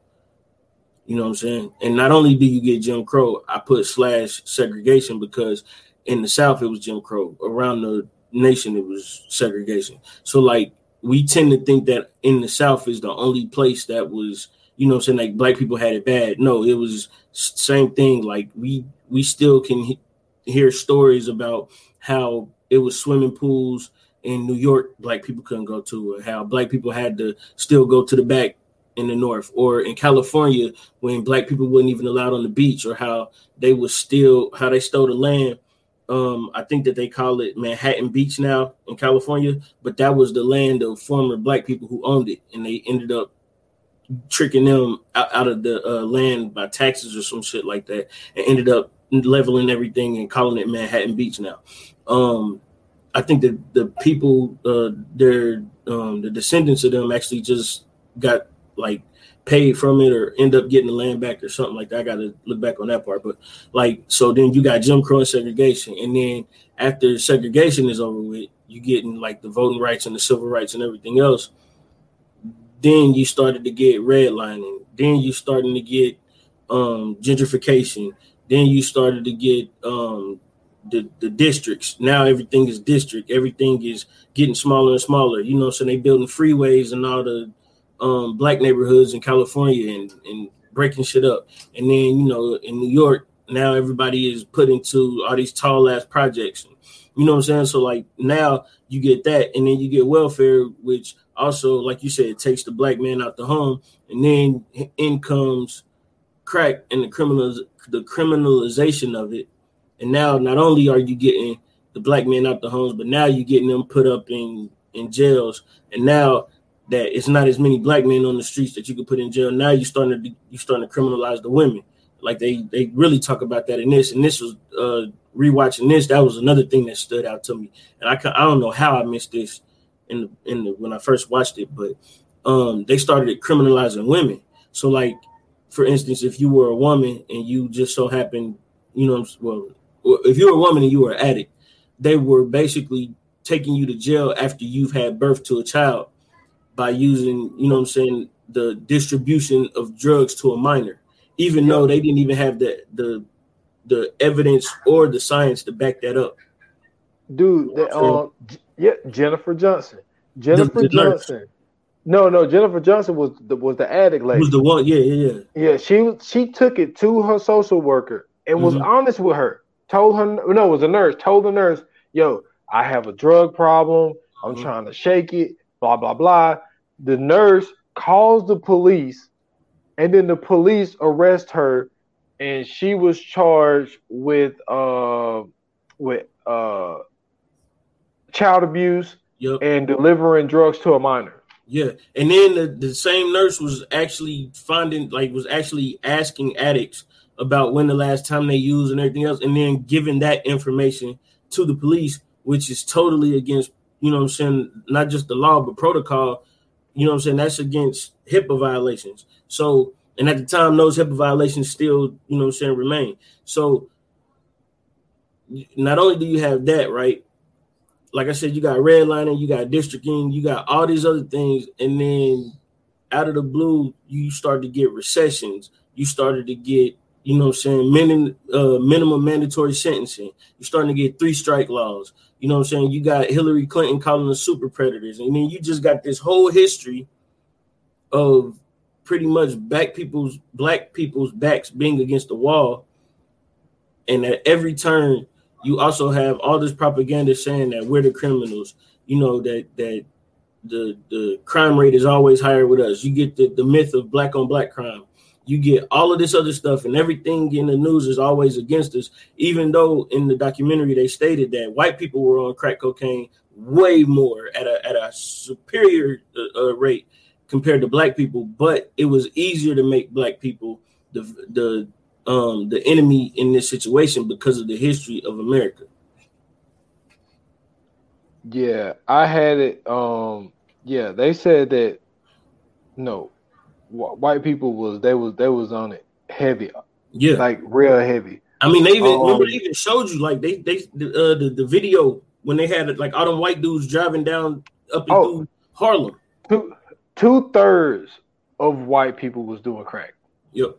You know what I'm saying? And not only do you get Jim Crow, I put slash segregation because in the South it was Jim Crow. Around the nation it was segregation. So like we tend to think that in the South is the only place that was you know, I'm saying like black people had it bad. No, it was same thing. Like we we still can he- hear stories about how it was swimming pools in New York black people couldn't go to, or how black people had to still go to the back in the north, or in California when black people weren't even allowed on the beach, or how they was still how they stole the land. Um, I think that they call it Manhattan Beach now in California, but that was the land of former black people who owned it, and they ended up tricking them out, out of the uh, land by taxes or some shit like that, and ended up leveling everything and calling it Manhattan Beach now. Um, I think that the people, uh, their um, the descendants of them actually just got like paid from it or end up getting the land back or something like that. I got to look back on that part, but like so then you got Jim Crow and segregation, and then after segregation is over with, you getting like the voting rights and the civil rights and everything else then you started to get redlining. Then you starting to get um, gentrification. Then you started to get um, the, the districts. Now everything is district. Everything is getting smaller and smaller. You know, so they building freeways and all the um, black neighborhoods in California and, and breaking shit up. And then, you know, in New York, now everybody is put into all these tall ass projects. You know what I'm saying? So like now you get that, and then you get welfare, which also, like you said, it takes the black man out the home, and then in comes crack and the criminal the criminalization of it. And now not only are you getting the black men out the homes, but now you're getting them put up in in jails. And now that it's not as many black men on the streets that you could put in jail, now you're starting to you're starting to criminalize the women. Like they they really talk about that in this. And this was uh rewatching this. That was another thing that stood out to me. And I I don't know how I missed this in the, in the, when I first watched it, but um, they started criminalizing women. So like, for instance, if you were a woman and you just so happened, you know, well, if you were a woman and you were an addict, they were basically taking you to jail after you've had birth to a child by using, you know, I'm saying, the distribution of drugs to a minor, even though they didn't even have the the the evidence or the science to back that up. Dude, the, um, yeah, Jennifer Johnson. Jennifer the, the Johnson. Nurse. No, no, Jennifer Johnson was the was the addict lady. Was the one? Yeah, yeah, yeah. Yeah, she she took it to her social worker and mm-hmm. was honest with her. Told her no, it was a nurse. Told the nurse, "Yo, I have a drug problem. I'm mm-hmm. trying to shake it." Blah blah blah. The nurse calls the police, and then the police arrest her, and she was charged with uh with uh child abuse yep. and delivering drugs to a minor. Yeah, and then the, the same nurse was actually finding, like, was actually asking addicts about when the last time they used and everything else, and then giving that information to the police, which is totally against, you know what I'm saying, not just the law, but protocol. You know what I'm saying? That's against HIPAA violations. So, and at the time, those HIPAA violations still, you know what I'm saying, remain. So, not only do you have that, right? Like I said, you got redlining, you got districting, you got all these other things, and then out of the blue, you start to get recessions. You started to get, you know, I'm saying minimum uh, minimum mandatory sentencing. You're starting to get three strike laws. You know, what I'm saying you got Hillary Clinton calling the super predators, and then you just got this whole history of pretty much black people's black people's backs being against the wall, and at every turn you also have all this propaganda saying that we're the criminals. You know that that the the crime rate is always higher with us. You get the, the myth of black on black crime. You get all of this other stuff, and everything in the news is always against us. Even though in the documentary they stated that white people were on crack cocaine way more at a at a superior uh, uh, rate compared to black people, but it was easier to make black people the the um the enemy in this situation because of the history of America. Yeah, I had it. Um, yeah, they said that no, white people was they was they was on it heavy. Yeah, like real heavy. I mean, they even um, remember they even showed you like they they the uh, the, the video when they had it like all them white dudes driving down up and oh, through Harlem. Two two thirds of white people was doing crack. Yep.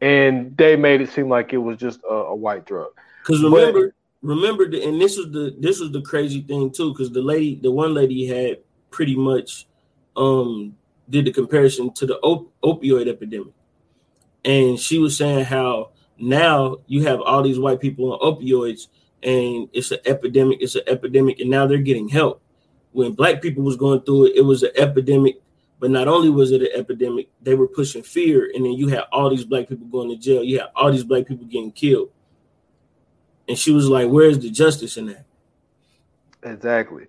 And they made it seem like it was just a, a white drug. Because remember, but, remember, the, and this was the this was the crazy thing too. Because the lady, the one lady had pretty much um did the comparison to the op- opioid epidemic, and she was saying how now you have all these white people on opioids, and it's an epidemic. It's an epidemic, and now they're getting help. When black people was going through it, it was an epidemic. But not only was it an epidemic, they were pushing fear, and then you had all these black people going to jail. You had all these black people getting killed, and she was like, "Where's the justice in that?" Exactly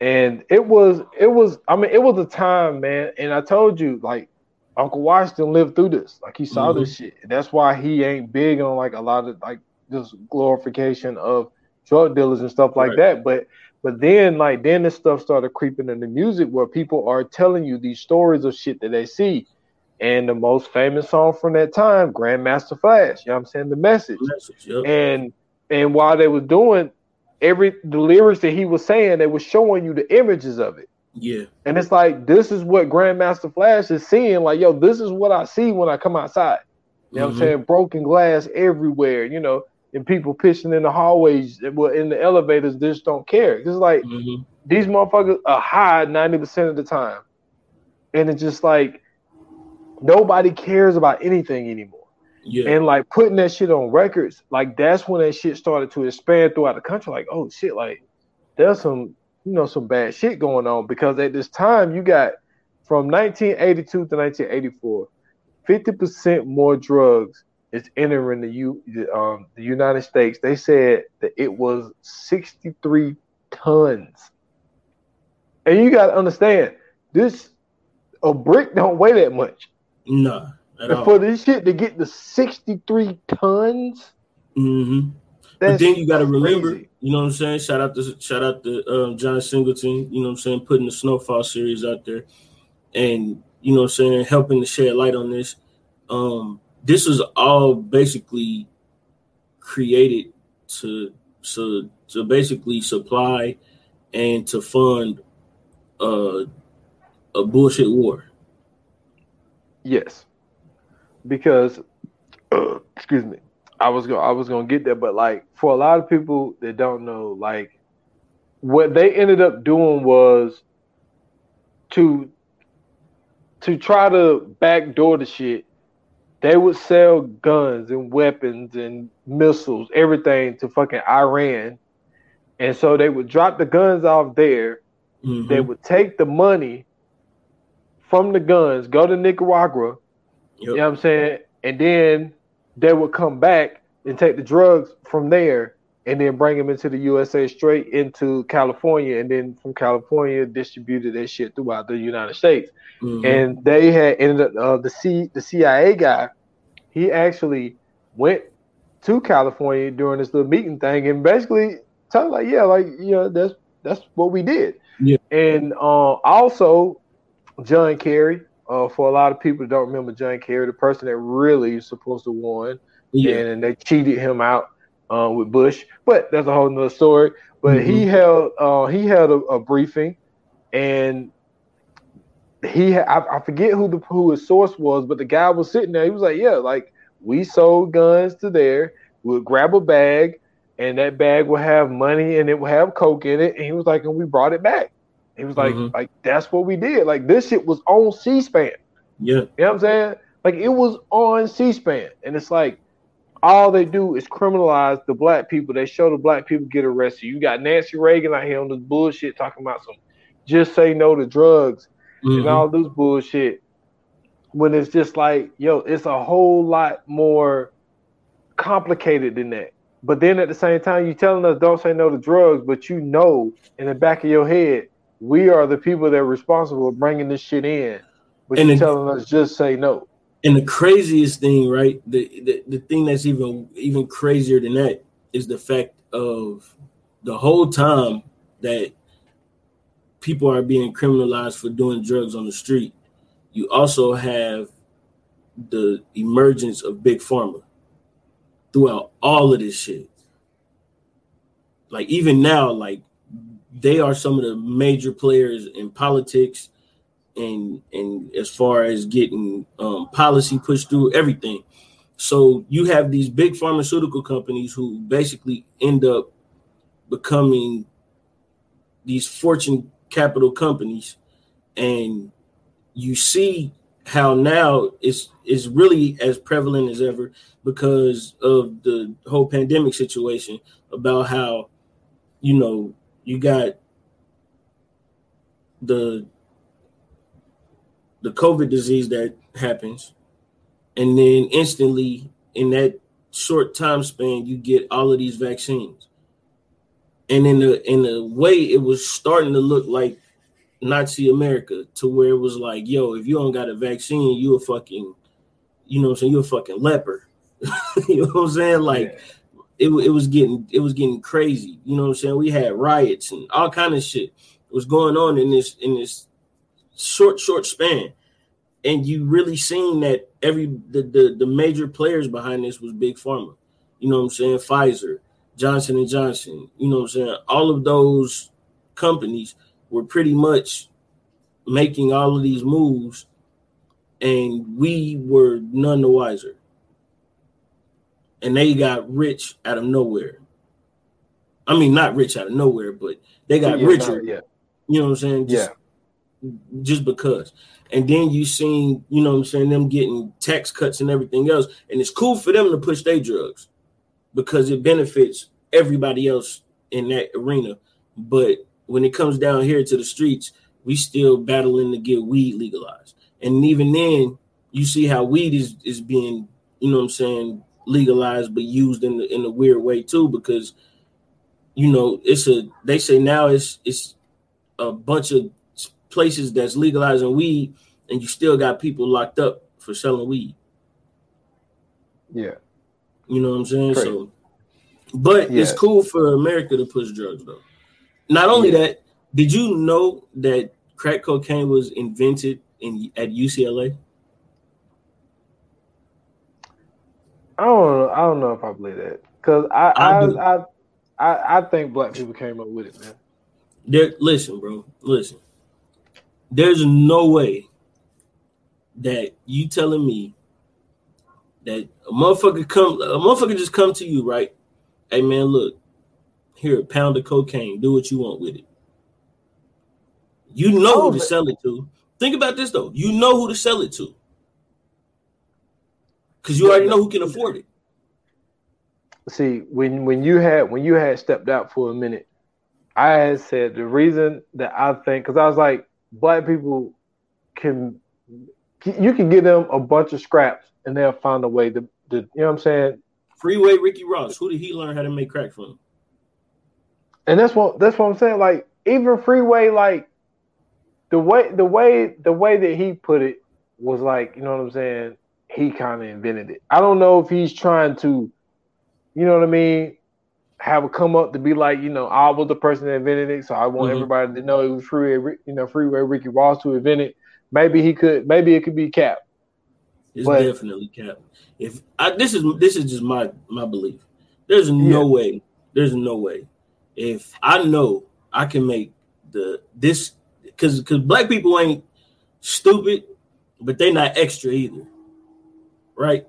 and it was it was I mean it was a time, man. And I told you like Uncle Washington lived through this. Like he saw mm-hmm. this shit. That's why he ain't big on like a lot of like this glorification of drug dealers and stuff like right. that. But but then like then this stuff started creeping in the music where people are telling you these stories of shit that they see. And the most famous song from that time, Grandmaster Flash, you know what I'm saying? The message. message yep. And and while they was doing every the lyrics that he was saying, they were showing you the images of it. Yeah. And it's like this is what Grandmaster Flash is seeing. Like, yo, this is what I see when I come outside. You know mm-hmm. what I'm mm-hmm. saying? Broken glass everywhere, you know, and people pitching in the hallways, well, in the elevators, just don't care. It's like mm-hmm. these motherfuckers are high 90% of the time. And it's just like nobody cares about anything anymore. Yeah. And like putting that shit on records, like that's when that shit started to expand throughout the country. Like, oh shit, like there's some, you know, some bad shit going on because at this time you got from 1982 to 1984, 50% more drugs is entering the U um, the United States. They said that it was 63 tons. And you gotta understand, this a brick don't weigh that much. No. For this shit to get to 63 tons. Mm-hmm. But then you got to remember, crazy. you know what I'm saying? Shout out to shout out to um, John Singleton, you know what I'm saying, putting the Snowfall series out there, and you know what I'm saying, helping to shed light on this. Um, this was all basically created to so to basically supply and to fund uh, a bullshit war. Yes because uh, [CLEARS THROAT] excuse me, I was going I was gonna get there, but like for a lot of people that don't know, like what they ended up doing was to to try to backdoor the shit. They would sell guns and weapons and missiles, everything to fucking Iran. And so they would drop the guns off there. Mm-hmm. They would take the money from the guns, go to Nicaragua, Yep. You know what I'm saying? And then they would come back and take the drugs from there and then bring them into the USA straight into California, and then from California distributed that shit throughout the United States. Mm-hmm. And they had ended up uh, the C the CIA guy, he actually went to California during this little meeting thing, and basically told like, yeah, like you know, that's that's what we did. Yeah. And uh, also John Kerry, uh, for a lot of people that don't remember John Kerry, the person that really is supposed to win, yeah. and, and they cheated him out uh, with Bush. But that's a whole nother story. But mm-hmm. he held uh, he held a, a, briefing, and he I, I, forget who the who his source was, but the guy was sitting there. He was like, "Yeah, like we sold guns to there. We'll grab a bag, and that bag will have money, and it will have coke in it." And he was like, "And we brought it back." He was like, mm-hmm. like that's what we did. Like this shit was on C-SPAN. Yeah. You know what I'm saying? Like it was on C-SPAN. And it's like all they do is criminalize the black people. They show the black people get arrested. You got Nancy Reagan out here on this bullshit talking about some just say no to drugs mm-hmm. and all this bullshit. When it's just like, yo, it's a whole lot more complicated than that. but then at the same time, you telling us don't say no to drugs, but you know in the back of your head, we are the people that are responsible for bringing this shit in. But and you telling us just say no. And the craziest thing, right? The, the the thing that's even even crazier than that is the fact of the whole time that people are being criminalized for doing drugs on the street. You also have the emergence of big pharma throughout all of this shit. Like even now, like they are some of the major players in politics and and as far as getting um, policy pushed through everything. So you have these big pharmaceutical companies who basically end up becoming these fortune capital companies, and you see how now it's is really as prevalent as ever because of the whole pandemic situation about how you know you got the the covid disease that happens and then instantly in that short time span you get all of these vaccines and in the in the way it was starting to look like Nazi America to where it was like, yo, if you don't got a vaccine, you a fucking, you know what I'm saying, you a fucking leper. [LAUGHS] you know what I'm saying? Like yeah. it, it was getting it was getting crazy. You know what I'm saying? We had riots and all kind of shit was going on in this in this short short span. And you really seen that every the, the the major players behind this was big pharma. You know what I'm saying? Pfizer, Johnson and Johnson, you know what I'm saying? All of those companies were pretty much making all of these moves and we were none the wiser. And they got rich out of nowhere. I mean, not rich out of nowhere, but they got yeah, richer. No, yeah. You know what I'm saying? Just, yeah. Just because. And then you seen, you know what I'm saying, them getting tax cuts and everything else. And it's cool for them to push their drugs because it benefits everybody else in that arena. But when it comes down here to the streets, we still battling to get weed legalized. And even then, you see how weed is is being, you know what I'm saying, legalized but used in the in a weird way too, because you know, it's a they say now it's it's a bunch of places that's legalizing weed and you still got people locked up for selling weed. Yeah. You know what I'm saying? So but yeah. it's cool for America to push drugs though. Not only yeah. that, did you know that crack cocaine was invented in at UCLA? I don't know. I don't know if I believe that because I I, I, I I think black people came up with it, man. There, listen, bro. Listen. There's no way that you telling me that a motherfucker come a motherfucker just come to you, right? Hey man, look, here, a pound of cocaine. Do what you want with it. You know oh, who to sell it to. Think about this though. You know who to sell it to. Because you already know who can afford it. See, when when you had when you had stepped out for a minute, I had said the reason that I think because I was like, black people can you can give them a bunch of scraps and they'll find a way to, to you know what I'm saying. Freeway Ricky Ross. Who did he learn how to make crack from? And that's what that's what I'm saying. Like even Freeway, like the way the way the way that he put it was like, you know what I'm saying? He kind of invented it. I don't know if he's trying to, you know what I mean, have a come up to be like, you know, I was the person that invented it, so I want mm-hmm. everybody to know it was Freeway, you know, Freeway Ricky Ross who invented it. Maybe he could, maybe it could be Cap. It's but, definitely Cap. If I, this is this is just my my belief. There's no yeah. way. There's no way if I know I can make the this because because black people ain't stupid, but they not extra either, right?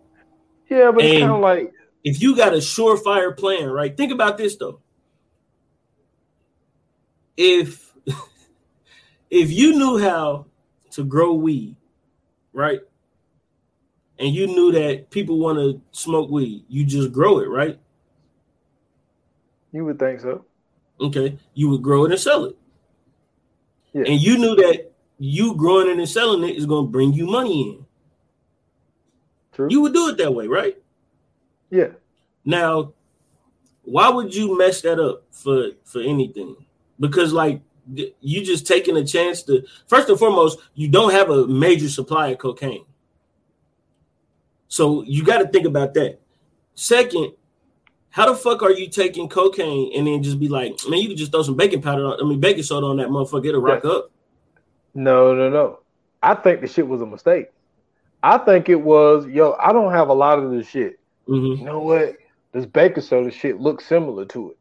Yeah, but it's kind of like if you got a surefire plan, right? Think about this though. If [LAUGHS] if you knew how to grow weed, right? And you knew that people want to smoke weed, you just grow it, right? You would think so. Okay, you would grow it and sell it. Yeah. And you knew that you growing it and selling it is going to bring you money in. True. You would do it that way, right? Yeah. Now, why would you mess that up for for anything? Because like you just taking a chance to first and foremost, you don't have a major supply of cocaine. So you got to think about that. Second, how the fuck are you taking cocaine and then just be like, man, you can just throw some baking powder on, I mean baking soda on that motherfucker, it'll rock up. No, no, no. I think the shit was a mistake. I think it was, yo, I don't have a lot of this shit. Mm-hmm. You know what? This baking soda shit looks similar to it.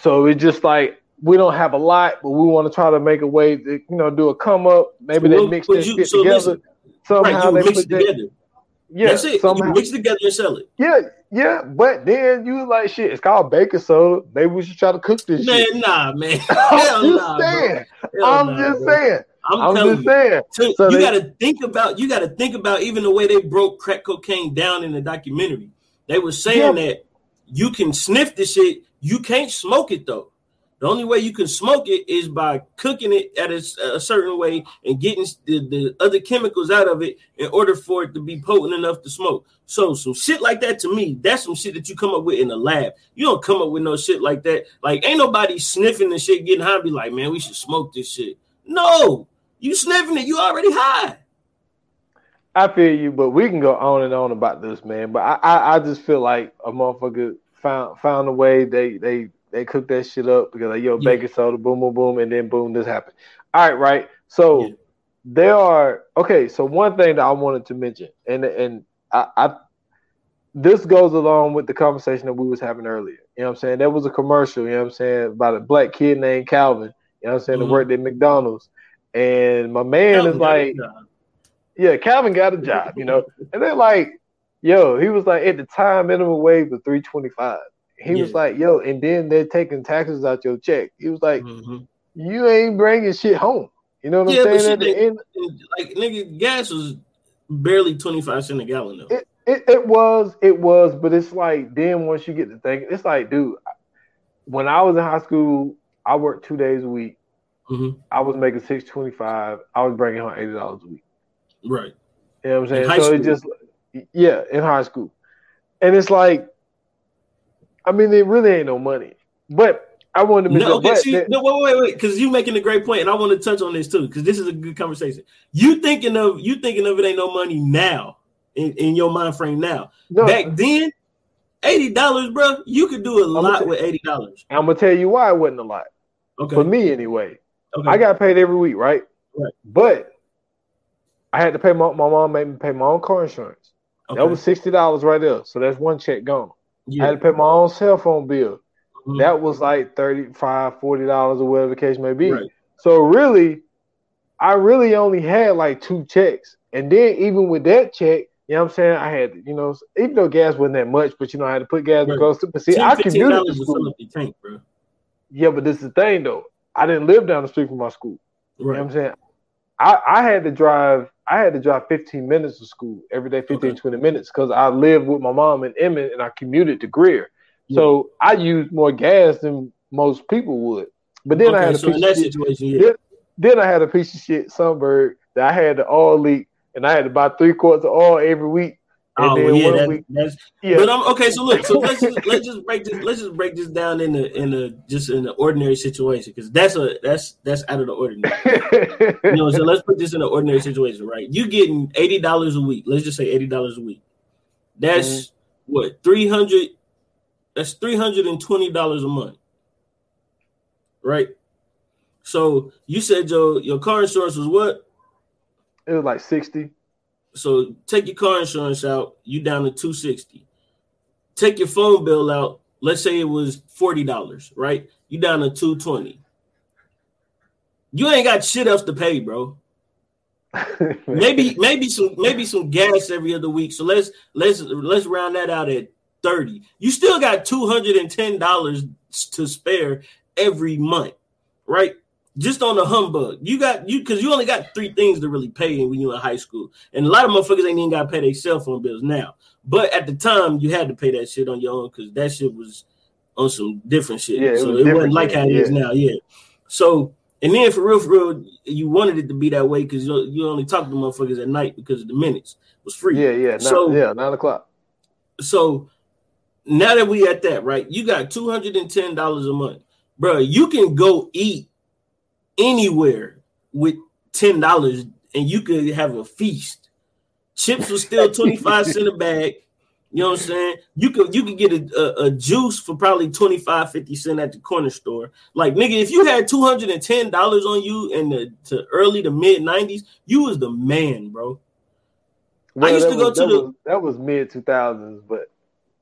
So it's just like we don't have a lot, but we want to try to make a way to, you know, do a come up. Maybe they mix this shit so together. Listen, Somehow right, they mix it together. Yeah, That's it. Somehow. You mix it together and sell it. Yeah, yeah, but then you like shit. It's called baking soda. Maybe we should try to cook this man, shit. Nah, man. [LAUGHS] I'm just nah, saying. I'm nah, just bro. saying. I'm, I'm just you. saying. So, you got to think about. You got to think about even the way they broke crack cocaine down in the documentary. They were saying yeah. that you can sniff the shit. You can't smoke it though. The only way you can smoke it is by cooking it at a, a certain way and getting the, the, other chemicals out of it in order for it to be potent enough to smoke. So some shit like that to me, that's some shit that you come up with in the lab. You don't come up with no shit like that. Like ain't nobody sniffing the shit, getting high, be like, man, we should smoke this shit. No, you sniffing it, you already high. I feel you, but we can go on and on about this, man. But I, I, I just feel like a motherfucker found found a way. They they they cooked that shit up because like yo, yeah. baking soda, boom, boom, boom, and then boom, this happened. All right, right. So yeah. there are okay. So one thing that I wanted to mention, and and I, I this goes along with the conversation that we was having earlier. You know what I'm saying? There was a commercial, you know what I'm saying, about a black kid named Calvin, you know what I'm saying, mm-hmm. that worked at McDonald's. And my man Calvin is like, yeah, Calvin got a job, you know. [LAUGHS] and they're like, yo, he was like, at the time, minimum wage was 325. He yeah. was like, yo, and then they're taking taxes out your check. He was like, mm-hmm. you ain't bringing shit home. You know what yeah, I'm saying? At the end, like nigga, gas was barely 25 cents a gallon though. It, it, it was, it was, but it's like then once you get to think, it's like, dude, when I was in high school, I worked two days a week. Mm-hmm. I was making six twenty five. I was bringing home eighty dollars a week. Right. You know what I'm saying? So school. it just, yeah, in high school, and it's like I mean, it really ain't no money. But I wanted to no, okay, see, that, no, wait, wait, wait, because you're making a great point, and I want to touch on this too, because this is a good conversation. You thinking of you thinking of it ain't no money now in, in your mind frame now. No. Back then, eighty dollars, bro, you could do a I'm lot with eighty dollars. I'm gonna tell you why it wasn't a lot. Okay. For me, anyway. Okay. I got paid every week, right? Right. But I had to pay my, my mom made me pay my own car insurance. Okay. That was sixty dollars right there. So that's one check gone. Yeah. I had to pay my own cell phone bill. Mm-hmm. That was like 35 $40 or whatever the case may be. Right. So really, I really only had like two checks. And then even with that check, you know what I'm saying? I had, you know, even though gas wasn't that much, but you know, I had to put gas right. in close to but see, 10, I commuted to school. Tank, bro. Yeah, but this is the thing though. I didn't live down the street from my school. Right. You know what I'm saying? I, I had to drive I had to drive 15 minutes to school every day, 15, okay. 20 minutes, because I lived with my mom in Emmett and I commuted to Greer. Yeah. So I used more gas than most people would. But then okay, I had a so piece of shit. Yeah. Then, then, I had a piece of shit Sunbird that I had the oil leak and I had to buy three quarts of oil every week oh yeah, that, week, that's yeah. But I'm okay. So look, so let's just let's just break this let's just break this down in a in a just in an ordinary situation because that's a that's that's out of the ordinary. you know, so let's put this in an ordinary situation, right? You getting eighty dollars a week. Let's just say eighty dollars a week. That's mm-hmm. what three hundred. That's three hundred and twenty dollars a month, right? So you said your your car insurance was what? It was like sixty. So take your car insurance out, you down to 260. Take your phone bill out. Let's say it was $40, right? You down to 220. You ain't got shit else to pay, bro. [LAUGHS] maybe maybe some maybe some gas every other week. So let's let's let's round that out at 30. You still got $210 to spare every month, right? Just on the humbug. You got you because you only got three things to really pay when you in high school, and a lot of motherfuckers ain't even got to pay their cell phone bills now. But at the time, you had to pay that shit on your own because that shit was on some different shit. Yeah, it so was it wasn't like how it yeah. is now. Yeah. So and then for real, for real, you wanted it to be that way because you you only talk to motherfuckers at night because the minutes was free. Yeah, yeah. Nine, so yeah, nine o'clock. So now that we at that, right? You got two hundred and ten dollars a month, bro. You can go eat anywhere with ten dollars, and you could have a feast. Chips are still twenty five cent a bag. You know what I'm saying? You could you could get a, a, a, juice for probably 25, 50 cent at the corner store. Like nigga, if you had two hundred and ten dollars on you in the to early to mid nineties, you was the man, bro. Well, I used to go was, to that the was, that was mid two thousands, but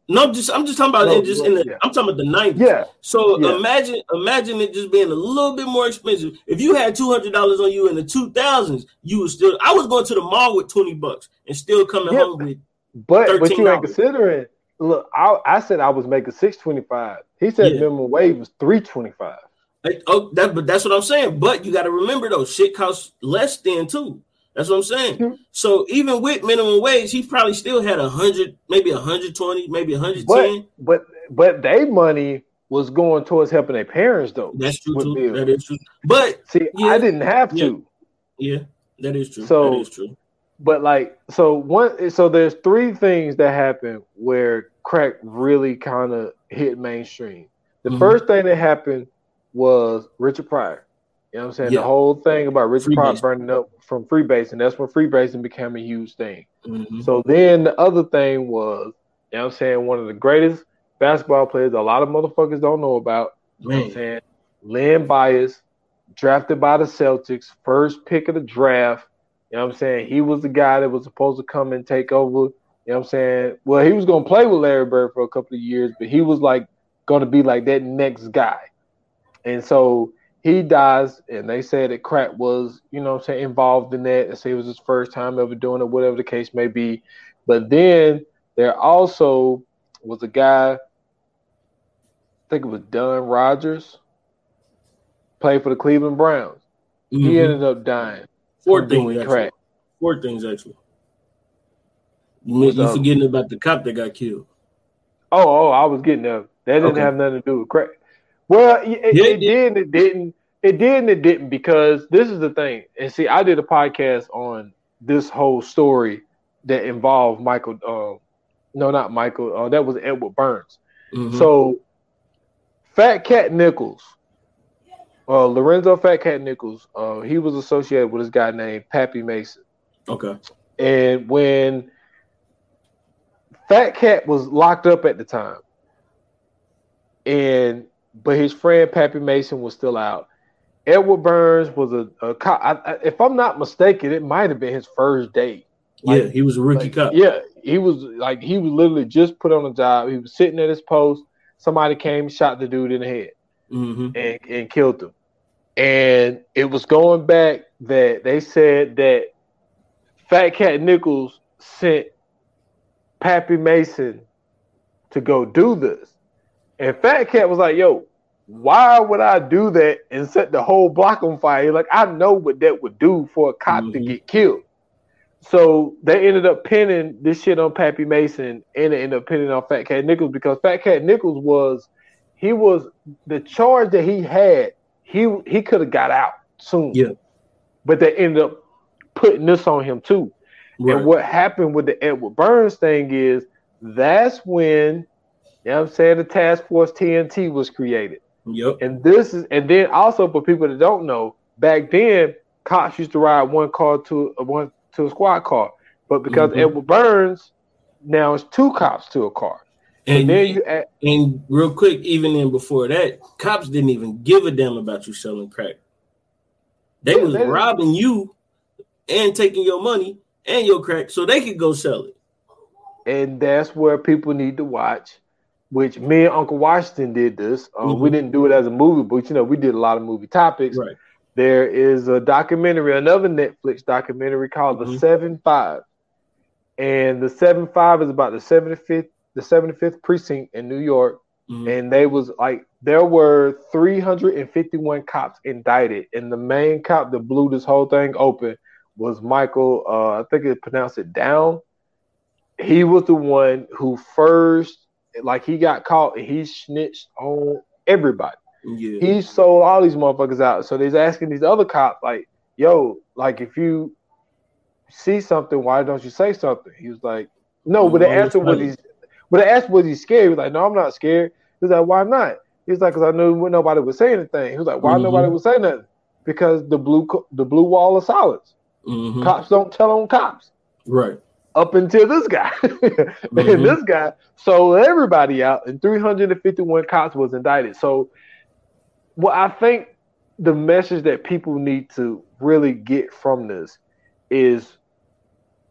no, just I'm just talking about no, it just in the yeah. I'm talking about the 90s. Yeah. So yeah. imagine imagine it just being a little bit more expensive. If you had two hundred dollars on you in the two thousands, you was still I was going to the mall with 20 bucks and still coming yeah. home with but $13. but you ain't considering look, I, I said I was making 625. He said minimum wage was 325. Oh, that but that's what I'm saying. But you got to remember though, shit costs less than too. That's what I'm saying. Mm-hmm. So even with minimum wage, he probably still had a hundred, maybe a hundred twenty, maybe a hundred ten. But but their money was going towards helping their parents though. That's true too. That is true. But see, yeah, I didn't have to. Yeah, that is true. So that is true. But like, so one, so there's three things that happened where crack really kind of hit mainstream. The mm-hmm. first thing that happened was Richard Pryor. You know what I'm saying? Yeah. The whole thing about Richard Pryor burning up from freebasing. That's when freebasing became a huge thing. Mm-hmm. So then the other thing was, you know what I'm saying, one of the greatest basketball players a lot of motherfuckers don't know about. You know what I'm saying? Len Bias, drafted by the Celtics, first pick of the draft. You know what I'm saying? He was the guy that was supposed to come and take over. You know what I'm saying? Well, he was gonna play with Larry Bird for a couple of years, but he was like gonna be like that next guy. And so he dies, and they said that Crack was, you know I'm saying, involved in that. and say it was his first time ever doing it, whatever the case may be. But then there also was a guy, I think it was Don Rogers, played for the Cleveland Browns. Mm-hmm. He ended up dying. Four things, actually. crack. Four things, actually. You, you forgetting about the cop that got killed. Oh, oh, I was getting up. That didn't okay. have nothing to do with crack. Well, it, yeah, it, it did and it didn't. It did and it didn't because this is the thing. And see, I did a podcast on this whole story that involved Michael. Uh, no, not Michael. Uh, that was Edward Burns. Mm-hmm. So, Fat Cat Nichols, uh, Lorenzo Fat Cat Nichols, uh, he was associated with this guy named Pappy Mason. Okay. And when Fat Cat was locked up at the time, and but his friend Pappy Mason was still out. Edward Burns was a, a cop. I, I, if I'm not mistaken, it might have been his first date. Like, yeah, he was a rookie like, cop. Yeah, he was like he was literally just put on a job. He was sitting at his post. Somebody came, shot the dude in the head, mm-hmm. and, and killed him. And it was going back that they said that Fat Cat Nichols sent Pappy Mason to go do this. And Fat Cat was like, yo, why would I do that and set the whole block on fire? Like, I know what that would do for a cop mm-hmm. to get killed. So they ended up pinning this shit on Pappy Mason and they ended up pinning on Fat Cat Nichols because Fat Cat Nichols was he was the charge that he had, he he could have got out soon. Yeah. But they ended up putting this on him too. Right. And what happened with the Edward Burns thing is that's when you know what I'm saying? The Task Force TNT was created. Yep. And this is, and then also for people that don't know, back then cops used to ride one car to a one to a squad car, but because mm-hmm. Edward Burns, now it's two cops to a car. And, then you add, and real quick, even in before that, cops didn't even give a damn about you selling crack. They yeah, was they robbing you and taking your money and your crack so they could go sell it. And that's where people need to watch which me and Uncle Washington did this. Um, mm-hmm. We didn't do it as a movie, but you know, we did a lot of movie topics. Right. There is a documentary, another Netflix documentary called mm-hmm. The Seven Five, and the Seven Five is about the seventy fifth, the seventy fifth precinct in New York, mm-hmm. and they was like there were three hundred and fifty one cops indicted, and the main cop that blew this whole thing open was Michael. Uh, I think it pronounced it down. He was the one who first like he got caught and he snitched on everybody. Yeah. He sold all these motherfuckers out. So they's asking these other cops, like, yo, like if you see something, why don't you say something? He was like, No, but the answer was he's But I asked, was he scared? He was like, no, I'm not scared. He's like, why not? He's like, because I knew nobody would say anything. He was like, why mm-hmm. nobody would say nothing? Because the blue the blue wall of silence. Mm-hmm. Cops don't tell on cops. Right. Up until this guy. [LAUGHS] mm-hmm. and this guy sold everybody out, and 351 cops was indicted. So, what I think the message that people need to really get from this is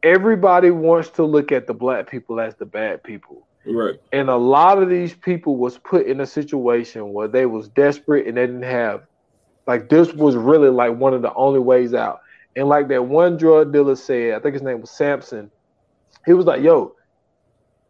everybody wants to look at the black people as the bad people. Right. And a lot of these people was put in a situation where they was desperate and they didn't have like this was really like one of the only ways out. And like that one drug dealer said, I think his name was Samson, he was like, yo,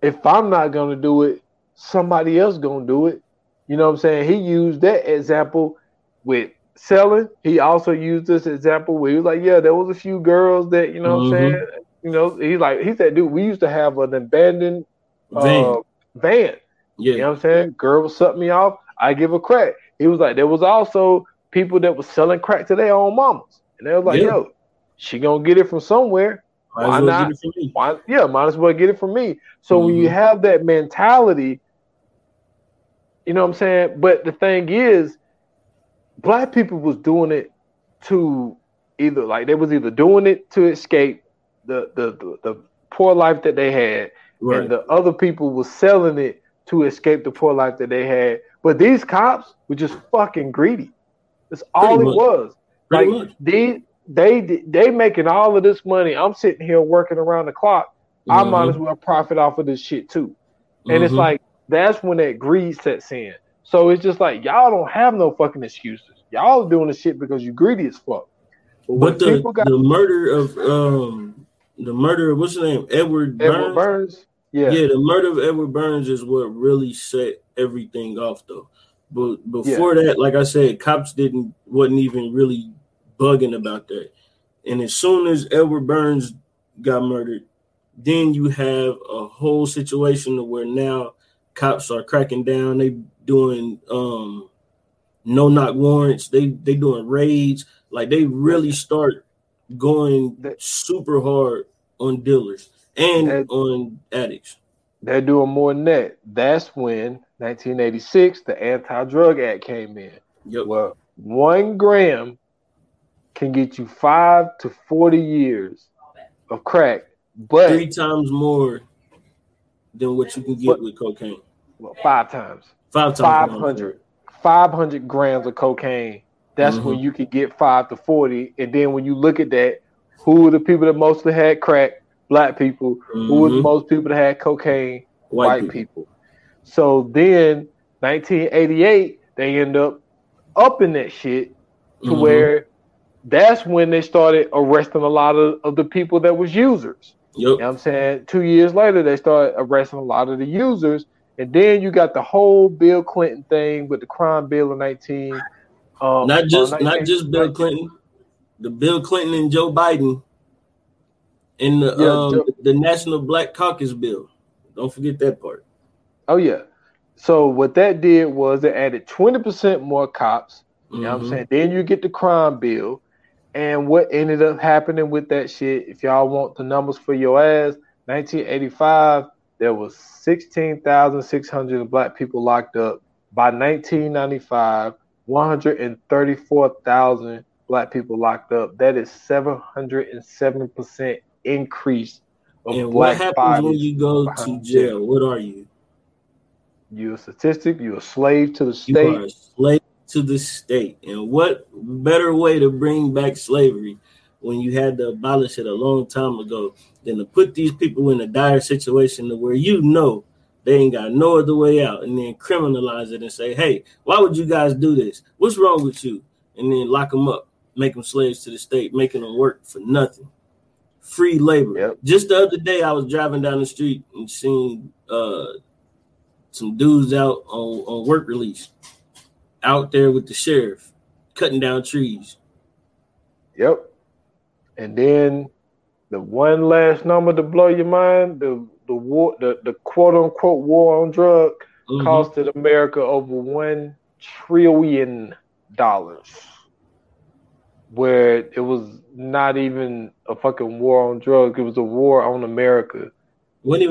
if I'm not gonna do it, somebody else gonna do it. You know what I'm saying? He used that example with selling. He also used this example where he was like, yeah, there was a few girls that, you know mm-hmm. what I'm mm-hmm. saying? You know, he's like, he said, dude, we used to have an abandoned van. Uh, van. Yeah. You know what I'm saying? Girl was suck me off. I give a crack. He was like, there was also people that was selling crack to their own mamas. And they was like, yeah. yo, she gonna get it from somewhere. Might Why well not? Why, yeah, might as well get it from me. So mm-hmm. when you mm-hmm. have that mentality, you know what I'm saying? But the thing is, black people was doing it to either like they was either doing it to escape the the the, the poor life that they had, right. and the other people was selling it to escape the poor life that they had. But these cops were just fucking greedy. That's all Pretty it much. was. Pretty like much. these they they making all of this money. I'm sitting here working around the clock. Mm-hmm. I might as well profit off of this shit too. And mm-hmm. it's like that's when that greed sets in. So it's just like y'all don't have no fucking excuses. Y'all are doing the shit because you greedy as fuck. But, but the, got, the murder of um the murder of what's his name? Edward, Edward Burns? Burns. Yeah. Yeah, the murder of Edward Burns is what really set everything off though. But before yeah. that, like I said, cops didn't wasn't even really bugging about that. And as soon as Edward Burns got murdered, then you have a whole situation where now cops are cracking down. They doing um no knock warrants. They they doing raids. Like they really start going super hard on dealers and that, on addicts. They're doing more than that. That's when 1986 the Anti-Drug Act came in. Yep. Well, one gram can get you five to 40 years of crack, but three times more than what you can get but, with cocaine. Well, five times. Five times. 500. 500 grams of cocaine. That's mm-hmm. when you could get five to 40. And then when you look at that, who are the people that mostly had crack? Black people. Mm-hmm. Who were the most people that had cocaine? White, White people. people. So then 1988, they end up upping that shit to mm-hmm. where that's when they started arresting a lot of, of the people that was users. Yep. You know I'm saying? Two years later, they started arresting a lot of the users. And then you got the whole Bill Clinton thing with the crime bill of 19. Um, not just 19, not just Bill Clinton, the Bill Clinton and Joe Biden and the, yeah, um, Joe, the National Black Caucus bill. Don't forget that part. Oh yeah. So what that did was it added 20% more cops. You mm-hmm. know what I'm mm-hmm. saying? Then you get the crime bill. And what ended up happening with that shit, if y'all want the numbers for your ass, 1985, there was 16,600 black people locked up. By 1995, 134,000 black people locked up. That is 707% increase of and black what happens when you go to jail? jail? What are you? You're a statistic. You're a slave to the state. You are a slave to the state. And what better way to bring back slavery when you had to abolish it a long time ago than to put these people in a dire situation to where you know they ain't got no other way out and then criminalize it and say, hey, why would you guys do this? What's wrong with you? And then lock them up, make them slaves to the state, making them work for nothing. Free labor. Yep. Just the other day, I was driving down the street and seeing uh, some dudes out on, on work release out there with the sheriff cutting down trees. Yep. And then the one last number to blow your mind, the the war the, the quote unquote war on drug mm-hmm. costed America over one trillion dollars. Where it was not even a fucking war on drugs, it was a war on America.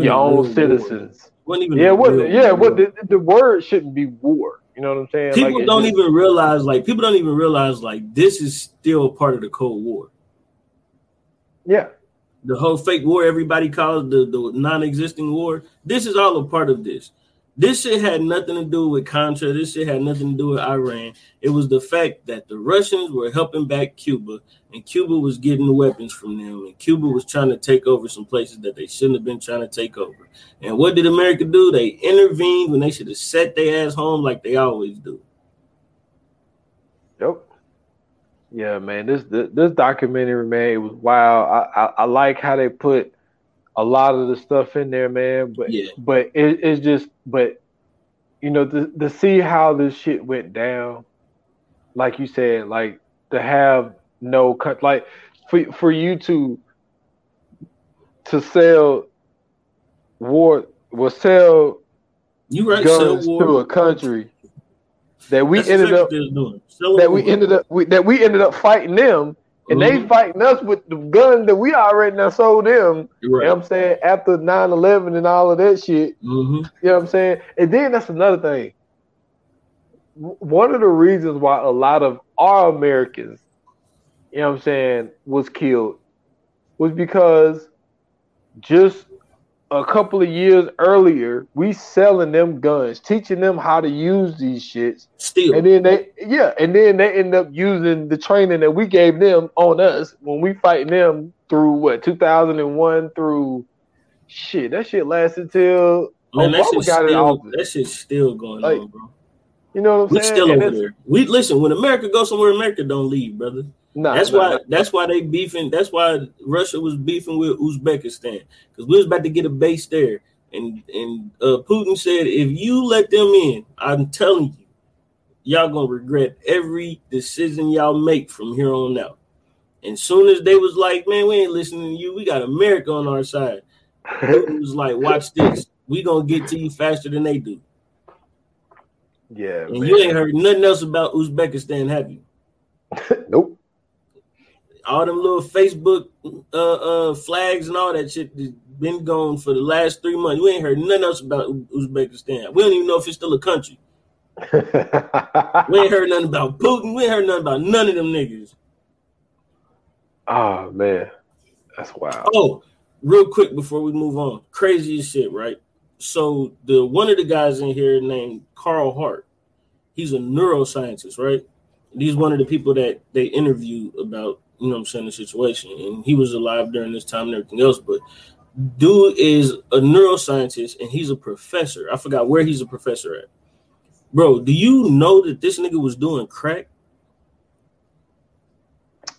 your own citizens. yeah, what? Yeah, what? The, the, word shouldn't be war. You know what I'm saying? People like, don't just, even realize, like, people don't even realize, like, this is still part of the Cold War. Yeah. The whole fake war everybody calls the, the non-existing war. This is all a part of this. This shit had nothing to do with Contra. This shit had nothing to do with Iran. It was the fact that the Russians were helping back Cuba, and Cuba was getting the weapons from them, and Cuba was trying to take over some places that they shouldn't have been trying to take over. And what did America do? They intervened when they should have set their ass home like they always do. Yep. Yeah, man. This this, this documentary, man, it was wild. I, I, I like how they put a lot of the stuff in there, man. But yeah. but it, it's just but you know to to see how this shit went down, like you said, like to have no cut, like for for you to to sell war will sell you right guns to a country that we That's ended up that we ended up we, that we ended up fighting them and mm-hmm. they fighting us with the guns that we already now sold them. Right. You know what I'm saying? After 9-11 and all of that shit. Mm-hmm. You know what I'm saying? And then that's another thing. One of the reasons why a lot of our Americans, you know what I'm saying, was killed was because just a couple of years earlier, we selling them guns, teaching them how to use these shits. Still. And then they yeah, and then they end up using the training that we gave them on us when we fighting them through what 2001 through shit. That shit lasted till Man, that shit's still, that shit's still going like, on, bro. You know what I'm we saying? Still over there. We listen, when America goes somewhere, America don't leave, brother. Nah, that's nah, why. Nah. That's why they beefing. That's why Russia was beefing with Uzbekistan because we was about to get a base there, and and uh, Putin said, if you let them in, I'm telling you, y'all gonna regret every decision y'all make from here on out. And soon as they was like, man, we ain't listening to you. We got America on our side. [LAUGHS] Putin was like, watch this. We gonna get to you faster than they do. Yeah, and man. you ain't heard nothing else about Uzbekistan, have you? [LAUGHS] nope all them little Facebook uh, uh, flags and all that shit been gone for the last three months. We ain't heard nothing else about Uzbekistan. We don't even know if it's still a country. [LAUGHS] we ain't heard nothing about Putin. We ain't heard nothing about none of them niggas. Oh man, that's wild. Oh, real quick before we move on, crazy shit, right? So the one of the guys in here named Carl Hart, he's a neuroscientist, right? He's one of the people that they interview about you know I'm saying, the situation. And he was alive during this time and everything else. But dude is a neuroscientist and he's a professor. I forgot where he's a professor at. Bro, do you know that this nigga was doing crack?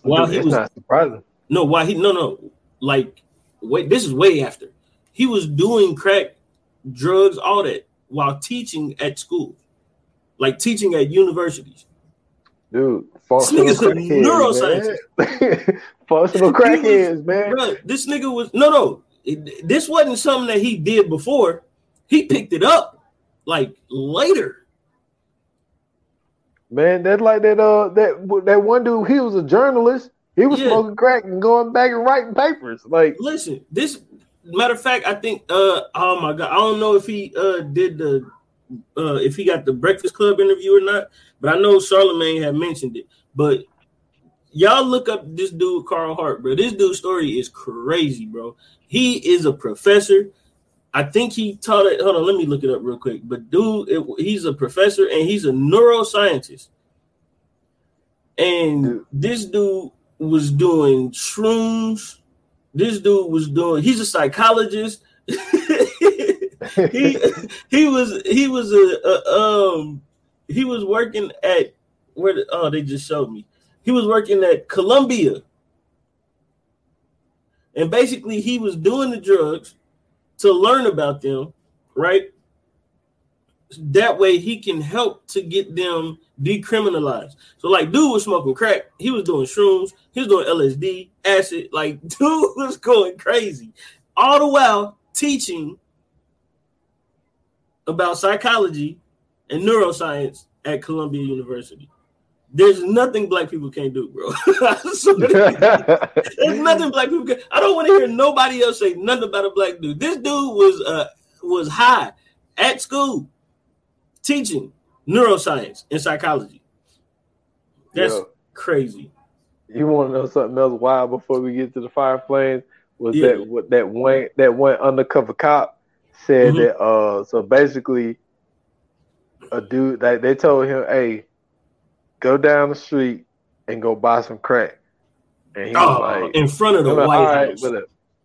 While he was not surprising. No, why he no no like wait, this is way after. He was doing crack, drugs, all that while teaching at school, like teaching at universities. Dude, this crackheads, neuroscientist. [LAUGHS] functional crackheads, man. Bro, this nigga was no, no. It, this wasn't something that he did before. He picked it up like later. Man, that's like that. Uh, that that one dude. He was a journalist. He was yeah. smoking crack and going back and writing papers. Like, listen, this matter of fact, I think. Uh, oh my god, I don't know if he uh did the uh if he got the Breakfast Club interview or not. But I know Charlemagne had mentioned it. But y'all look up this dude, Carl Hart, bro. This dude's story is crazy, bro. He is a professor. I think he taught it. Hold on, let me look it up real quick. But dude, it, he's a professor and he's a neuroscientist. And this dude was doing shrooms. This dude was doing. He's a psychologist. [LAUGHS] he he was he was a, a um he was working at where? The, oh, they just showed me. He was working at Columbia, and basically he was doing the drugs to learn about them, right? That way he can help to get them decriminalized. So, like, dude was smoking crack, he was doing shrooms, he was doing LSD, acid. Like, [LAUGHS] dude was going crazy, all the while teaching about psychology and neuroscience at Columbia University. There's nothing black people can't do, bro. [LAUGHS] There's [LAUGHS] nothing black people can. I don't want to hear nobody else say nothing about a black dude. This dude was uh was high at school teaching neuroscience and psychology. That's Yo, crazy. You want to know something else wild before we get to the fire flames? Was yeah. that what that one that one undercover cop said mm-hmm. that uh so basically a dude that they told him, hey, go down the street and go buy some crack. And he oh, was like, in front of the White House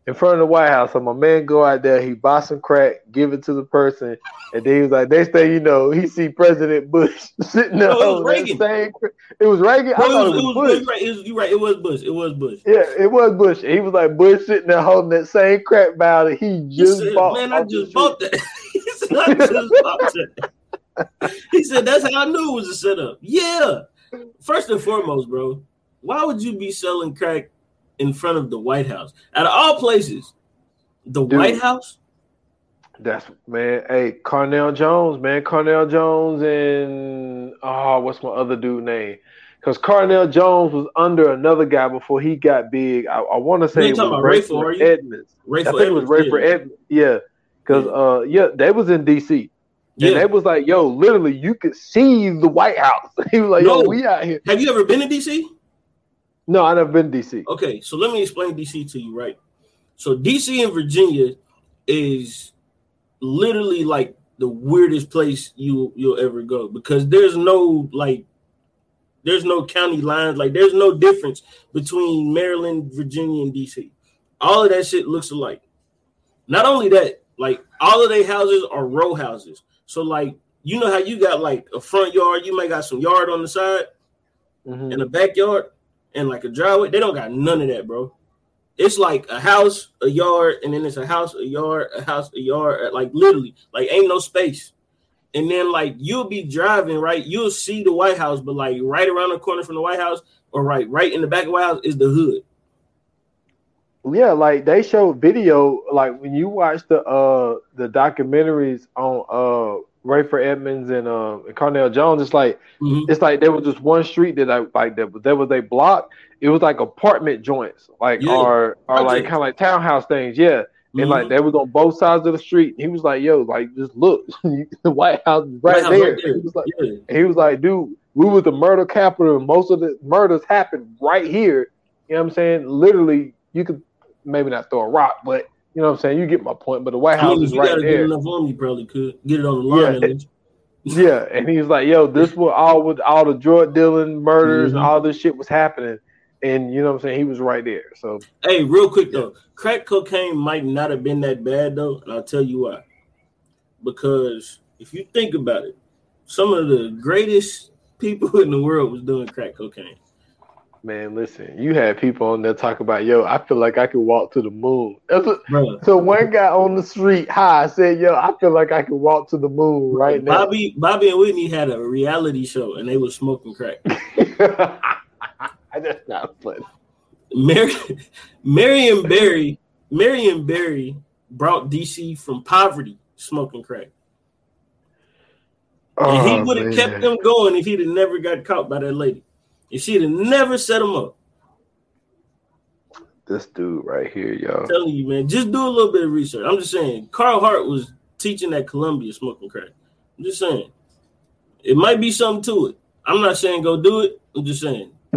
in front of the White House. So my man go out there, he buy some crack, give it to the person, and then he was like, next thing you know, he see President Bush [LAUGHS] sitting there. No, it was Reagan. Same, it was Reagan. I thought it was, it was Bush. It was, you're right. It was Bush. It was Bush. Yeah, it was Bush. he was like Bush sitting there holding that same crack barrel that he just he said, bought. Man, I just bought that. [LAUGHS] he said, I just bought that. [LAUGHS] he said, that's how I knew it was a setup. Yeah. First and foremost, bro, why would you be selling crack in front of the White House. Out of all places, the Dude, White House. That's man. Hey, Cornell Jones, man. Cornell Jones and oh, what's my other dude name? Because Cornell Jones was under another guy before he got big. I, I want to say it was Rayful Edmonds. Rayful I think it was Rayful yeah. Edmonds. Yeah, because yeah. uh, yeah, they was in D.C. Yeah. And they was like, yo, literally, you could see the White House. [LAUGHS] he was like, no. yo, we out here. Have you ever been to D.C.? No, I never been DC. Okay, so let me explain DC to you, right? So DC in Virginia is literally like the weirdest place you you'll ever go because there's no like there's no county lines, like there's no difference between Maryland, Virginia, and DC. All of that shit looks alike. Not only that, like all of their houses are row houses. So like you know how you got like a front yard, you may got some yard on the side mm-hmm. and a backyard and like a driveway. They don't got none of that, bro. It's like a house, a yard, and then it's a house, a yard, a house, a yard. Like literally, like ain't no space. And then like you'll be driving, right? You'll see the White House, but like right around the corner from the White House, or right, right in the back of the White House is the hood. Yeah, like they showed video, like when you watch the uh the documentaries on uh Rayful Edmonds and uh and Cornell Jones, it's like mm-hmm. it's like there was just one street that I like that there was a block. It was like apartment joints, like yeah. or or like kind of like townhouse things, yeah. Mm-hmm. And like they was on both sides of the street. He was like, "Yo, like just look, [LAUGHS] the White House is right, White there." House right there. He was like, yeah. "He was like, dude, we was the murder capital. Most of the murders happened right here. You know what I'm saying? Literally, you could maybe not throw a rock, but you know what I'm saying? You get my point. But the White House I mean, is right there. Enough on, you probably could get it on the line. Yeah. [LAUGHS] yeah, and he's like, "Yo, this was all with all the drug dealing, murders, mm-hmm. and all this shit was happening." And you know what I'm saying? He was right there. So, hey, real quick though, crack cocaine might not have been that bad though, and I'll tell you why. Because if you think about it, some of the greatest [LAUGHS] people in the world was doing crack cocaine. Man, listen, you had people on there talk about, yo, I feel like I could walk to the moon. so one guy on the street high said, yo, I feel like I could walk to the moon right now. Bobby, Bobby and Whitney had a reality show and they were smoking crack. [LAUGHS] That's not funny. Mary, Marion Barry, Marion Barry brought DC from poverty smoking crack. And oh, he would have kept them going if he'd have never got caught by that lady. If she'd have never set him up. This dude right here, y'all. I'm telling you, man, just do a little bit of research. I'm just saying, Carl Hart was teaching at Columbia smoking crack. I'm just saying. It might be something to it. I'm not saying go do it. I'm just saying. [LAUGHS] [LAUGHS]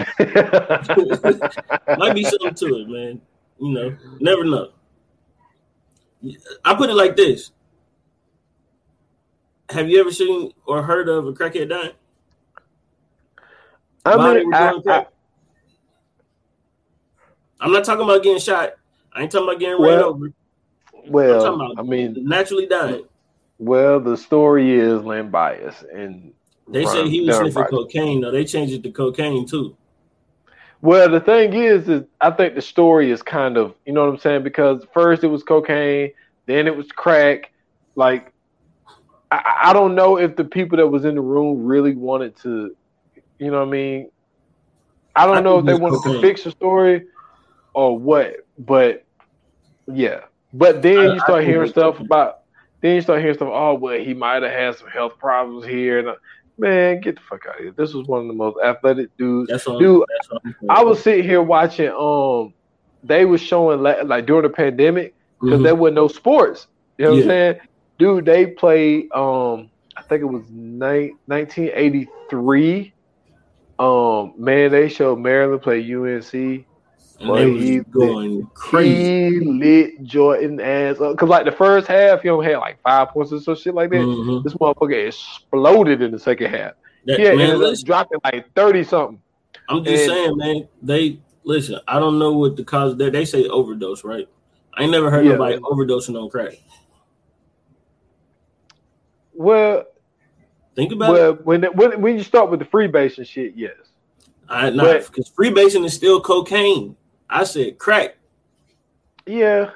might be something to it, man. You know, never know. I put it like this. Have you ever seen or heard of a crackhead dying? Mean, I, I, am not talking about getting shot. I ain't talking about getting well, ran over. Well, I mean, naturally dying. Well, the story is Len Bias, and they say he was sniffing cocaine. No, they changed it to cocaine too. Well, the thing is, is I think the story is kind of, you know what I'm saying? Because first it was cocaine, then it was crack. Like, I, I don't know if the people that was in the room really wanted to you know what I mean? I don't I know if they wanted to fix the story or what, but yeah. But then I, you start hearing stuff about then you start hearing stuff. Oh, well, he might have had some health problems here. And, Man, get the fuck out of here. This was one of the most athletic dudes. That's Dude, that's I was sitting here watching. Um, they was showing like during the pandemic because mm-hmm. there were no sports. You know what. I'm saying? Dude, they played. Um, I think it was ni- 1983. Um, man, they showed Maryland play UNC. Was he going lit, crazy. He lit Jordan ass up. Cause like the first half, he only had like five points or some shit like that. Mm-hmm. This motherfucker exploded in the second half. That, yeah, man, ended up dropping like 30 something. I'm just and, saying, man, they listen, I don't know what the cause they they say overdose, right? I ain't never heard yeah, nobody man. overdosing on crack. Well, think about well, it. When, when when you start with the freebasing shit, yes. I know because freebasing is still cocaine. I said crack. Yeah.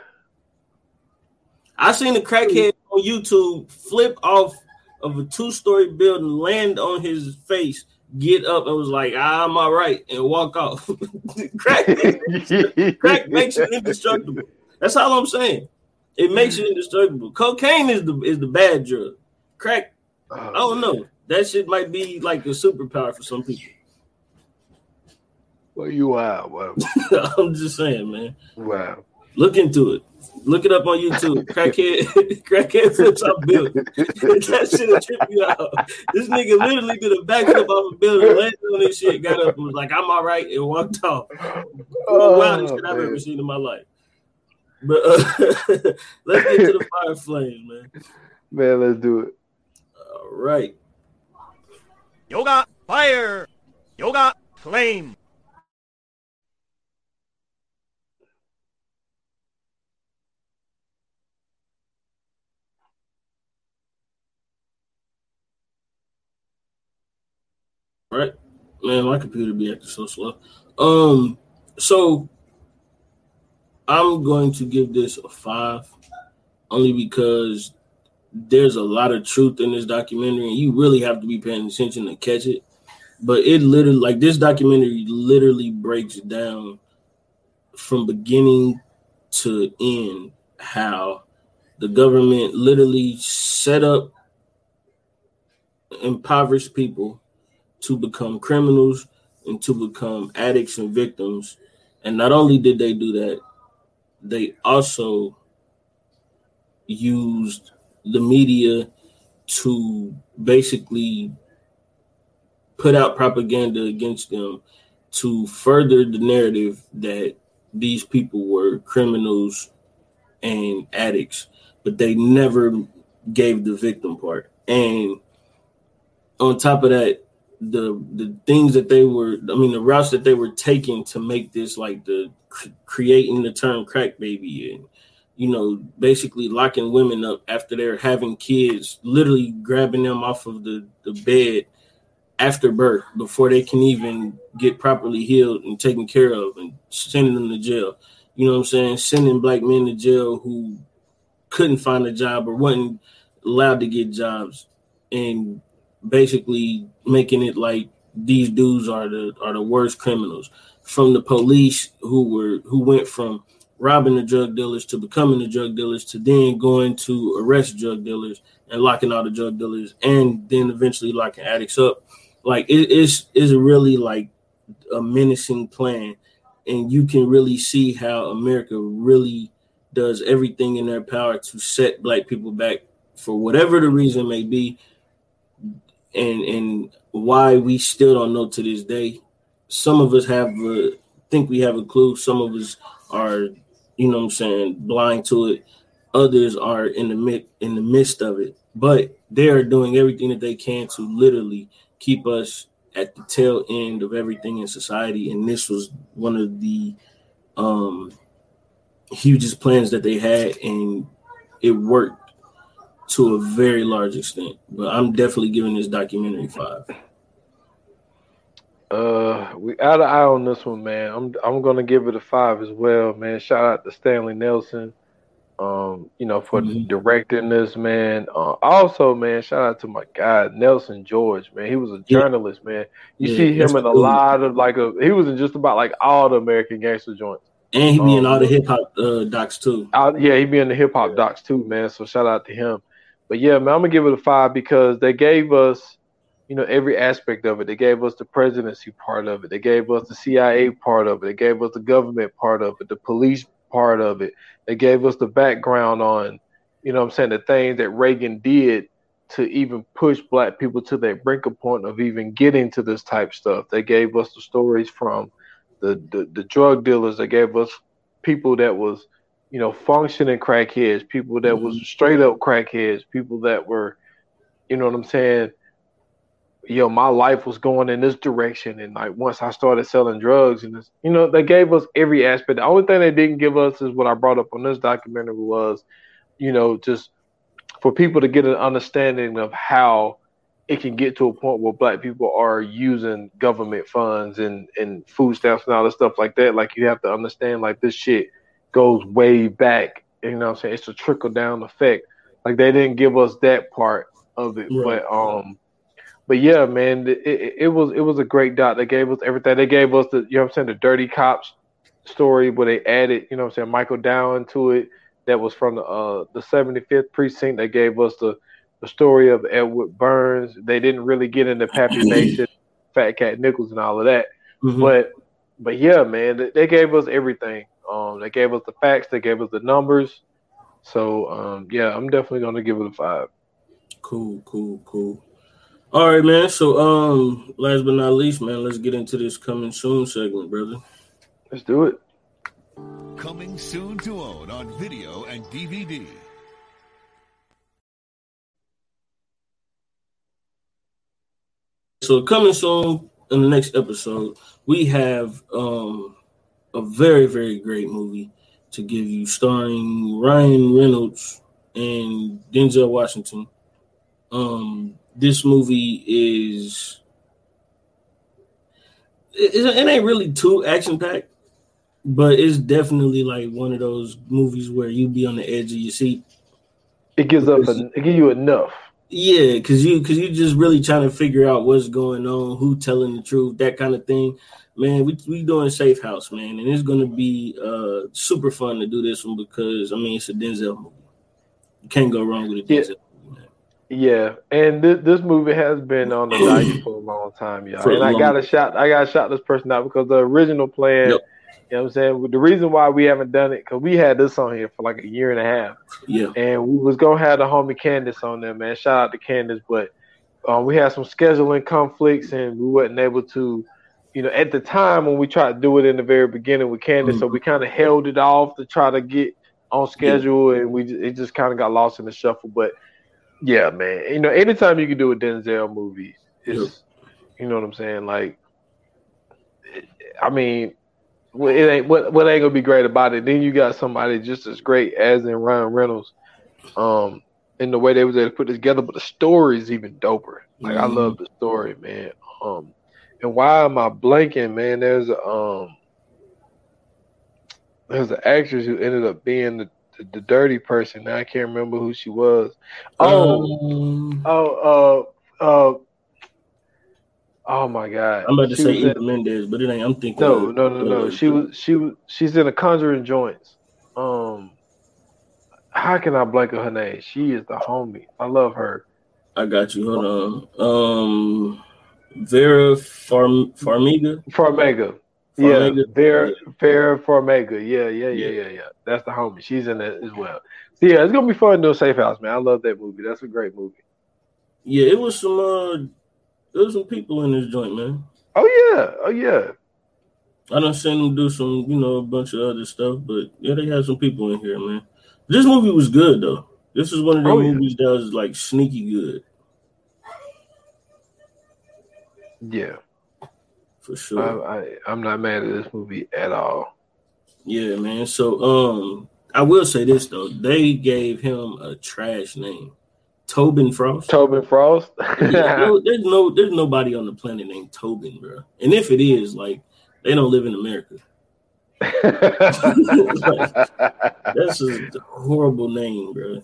I seen a crackhead on YouTube flip off of a two-story building, land on his face, get up and was like, ah, "I'm all right," and walk off. [LAUGHS] crack, crack makes you indestructible. That's all I'm saying. It makes you indestructible. Cocaine is the is the bad drug. Crack, I don't know. That shit might be like a superpower for some people. Well, you are. [LAUGHS] Wow. I'm just saying, man. Wow. Look into it. Look it up on YouTube. [LAUGHS] Crackhead, [LAUGHS] crackhead flips off building. that shit will trip you out. This nigga literally did a backflip off a building, landed on this shit, got up and was like, "I'm all right," and walked off. Oh, wildest shit I've ever seen in my life. But uh, let's get to the fire flames, man. Man, let's do it. Right. Yoga fire. Yoga flame. right? Man, my computer be acting so slow. Um, so I'm going to give this a five, only because there's a lot of truth in this documentary, and you really have to be paying attention to catch it. But it literally, like this documentary, literally breaks down from beginning to end how the government literally set up impoverished people to become criminals and to become addicts and victims. And not only did they do that, they also used the media to basically put out propaganda against them to further the narrative that these people were criminals and addicts, but they never gave the victim part. And on top of that, the the things that they were i mean the routes that they were taking to make this like the creating the term crack baby and you know basically locking women up after they're having kids literally grabbing them off of the the bed after birth before they can even get properly healed and taken care of and sending them to jail. You know what i'm saying? Sending black men to jail who couldn't find a job or wasn't allowed to get jobs and basically making it like these dudes are the are the worst criminals. From the police who were who went from robbing the drug dealers to becoming the drug dealers to then going to arrest drug dealers and locking all the drug dealers and then eventually locking addicts up like it is is really like a menacing plan and you can really see how america really does everything in their power to set black people back for whatever the reason may be and and why we still don't know to this day. Some of us have a, think we have a clue. Some of us are, you know, what I'm saying, blind to it. Others are in the mid in the midst of it, but they are doing everything that they can to literally keep us at the tail end of everything in society. And this was one of the um hugest plans that they had, and it worked to a very large extent. But I'm definitely giving this documentary five. Uh, we out of eye on this one, man. I'm I'm gonna give it a five as well, man. Shout out to Stanley Nelson, um, you know, for mm-hmm. directing this, man. Uh, also, man, shout out to my guy Nelson George, man. He was a journalist, yeah. man. You yeah, see him in a lot of like a. He was in just about like all the American gangster joints. And he be um, in all the hip hop uh, docs too. Uh, yeah, he be in the hip hop docs too, man. So shout out to him. But yeah, man, I'm gonna give it a five because they gave us you know, every aspect of it. They gave us the presidency part of it. They gave us the CIA part of it. They gave us the government part of it, the police part of it. They gave us the background on, you know I'm saying, the things that Reagan did to even push black people to that brink of point of even getting to this type stuff. They gave us the stories from the, the, the drug dealers. They gave us people that was, you know, functioning crackheads, people that was mm-hmm. straight up crackheads, people that were, you know what I'm saying, yo, my life was going in this direction. And like once I started selling drugs and this, you know, they gave us every aspect. The only thing they didn't give us is what I brought up on this documentary was, you know, just for people to get an understanding of how it can get to a point where black people are using government funds and, and food stamps and all this stuff like that. Like you have to understand like this shit goes way back. You know what I'm saying? It's a trickle down effect. Like they didn't give us that part of it. Right. But um but yeah, man, it, it, it, was it was a great dot. They gave us everything. They gave us the you know what I'm saying the dirty cops story where they added you know what I'm saying Michael Dowd to it. That was from the uh, the 75th precinct. They gave us the the story of Edward Burns. They didn't really get into Pappy Mason, Fat Cat Nichols, and all of that. Mm-hmm. But but yeah, man, they gave us everything. Um, they gave us the facts. They gave us the numbers. So um, yeah, I'm definitely gonna give it a five. Cool, cool, cool. All right, man. So, um, last but not least, man, let's get into this coming soon segment, brother. Let's do it. Coming soon to own on video and DVD. So, coming soon in the next episode, we have um a very, very great movie to give you, starring Ryan Reynolds and Denzel Washington. Um, this movie is it, it ain't really too action packed, but it's definitely like one of those movies where you be on the edge of your seat. It gives up. A, it gives you enough. Yeah, because you because you just really trying to figure out what's going on, who telling the truth, that kind of thing. Man, we we doing Safe House, man, and it's gonna be uh super fun to do this one because I mean it's a Denzel movie. You can't go wrong with a Denzel. Yeah. Yeah, and this, this movie has been on the docket [CLEARS THROAT] for a long time, y'all. And I got a shot. I got to shout this person out because the original plan. Yep. You know what I'm saying? The reason why we haven't done it because we had this on here for like a year and a half. Yeah. And we was gonna have the homie Candace on there, man. Shout out to Candace, but um, we had some scheduling conflicts and we wasn't able to, you know, at the time when we tried to do it in the very beginning with Candace, mm-hmm. so we kind of held it off to try to get on schedule, yeah. and we it just kind of got lost in the shuffle. But yeah, man. You know, anytime you can do a Denzel movie, it's you know what I'm saying. Like, I mean, it ain't what what ain't gonna be great about it. Then you got somebody just as great as in Ryan Reynolds, um, in the way they was able to put it together. But the story is even doper. Like, mm-hmm. I love the story, man. Um, and why am I blanking, man? There's um, there's an actress who ended up being the the, the, dirty person. Now I can't remember who she was. Oh, um, oh, uh, uh, oh my God! I'm about to she say Eva Mendes, but it ain't. I'm thinking. No, no, no, no. She was, she was, she's in the Conjuring joints. Um, how can I blank her name? She is the homie. I love her. I got you. Hold on. Um, Vera Farm Farmiga. Farmiga. Yeah, fair, Vera Farmiga. Yeah, yeah, yeah, yeah, yeah. That's the homie. She's in it as well. So yeah, it's gonna be fun to do a safe house, man. I love that movie. That's a great movie. Yeah, it was some uh there was some people in this joint, man. Oh yeah, oh yeah. I don't seen them do some, you know, a bunch of other stuff, but yeah, they had some people in here, man. This movie was good though. This is one of the oh, movies yeah. that was like sneaky good. Yeah for sure. I, I I'm not mad at this movie at all. Yeah, man. So um I will say this though, they gave him a trash name. Tobin Frost. Tobin Frost. [LAUGHS] yeah, no, there's no there's nobody on the planet named Tobin, bro. And if it is, like they don't live in America. [LAUGHS] [LAUGHS] like, that's a horrible name, bro.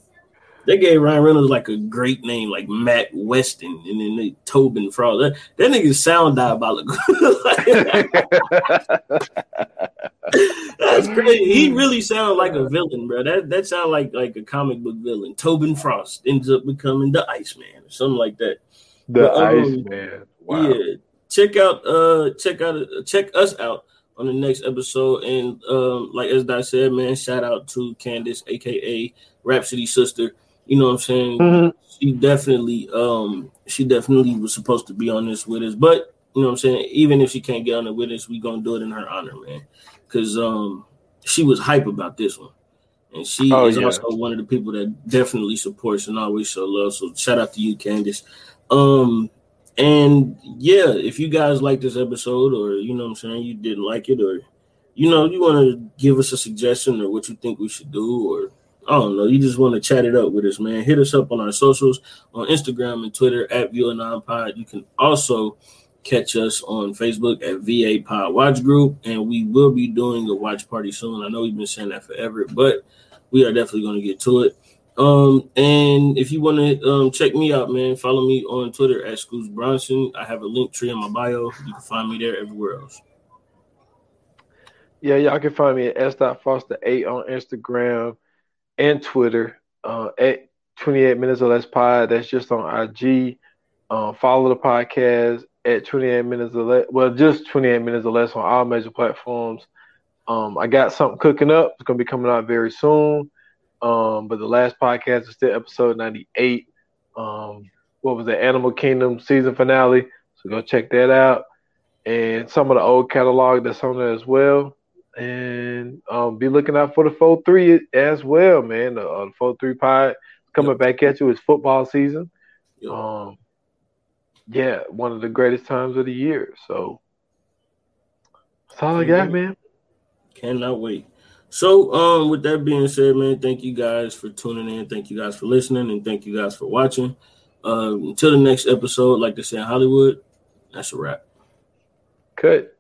They gave Ryan Reynolds like a great name, like Matt Weston, and then they Tobin Frost. That, that nigga sound diabolical. [LAUGHS] That's crazy. He really sounds like a villain, bro. That that sounds like like a comic book villain. Tobin Frost ends up becoming the Iceman or something like that. The but, um, Ice Man. Wow. Yeah. Check out uh check out check us out on the next episode. And um, like as I said, man, shout out to Candace, aka Rhapsody sister. You know what I'm saying? Mm-hmm. She definitely um she definitely was supposed to be on this with us. But you know what I'm saying? Even if she can't get on it with us, we gonna do it in her honor, man. Cause um she was hype about this one. And she oh, is yeah. also one of the people that definitely supports and always show love. So shout out to you, Candace. Um, and yeah, if you guys like this episode, or you know what I'm saying, you didn't like it, or you know, you want to give us a suggestion or what you think we should do, or I don't know, you just want to chat it up with us, man. Hit us up on our socials on Instagram and Twitter at ViewerNonPod. Pod. You can also catch us on Facebook at VA Pod Watch Group, and we will be doing a watch party soon. I know we've been saying that forever, but we are definitely going to get to it. Um, and if you want to um, check me out, man, follow me on Twitter at Scoots Bronson. I have a Linktree in my bio. You can find me there everywhere else. Yeah, y'all can find me at s.foster8 on Instagram and Twitter. Uh, at 28 minutes or less pod. That's just on IG. Uh, follow the podcast at 28 minutes or less. Well, just 28 minutes or less on all major platforms. Um, I got something cooking up. It's gonna be coming out very soon. Um, but the last podcast is still episode 98. Um, what was the Animal Kingdom season finale? So go check that out. And some of the old catalog that's on there as well. And um, be looking out for the 4 3 as well, man. The, uh, the 4 3 pod coming yep. back at you. It's football season. Yep. Um, yeah, one of the greatest times of the year. So that's all I got, man. Cannot wait. So, um, with that being said, man, thank you guys for tuning in. Thank you guys for listening, and thank you guys for watching. Um, until the next episode, like they say in Hollywood, that's a wrap. Cut.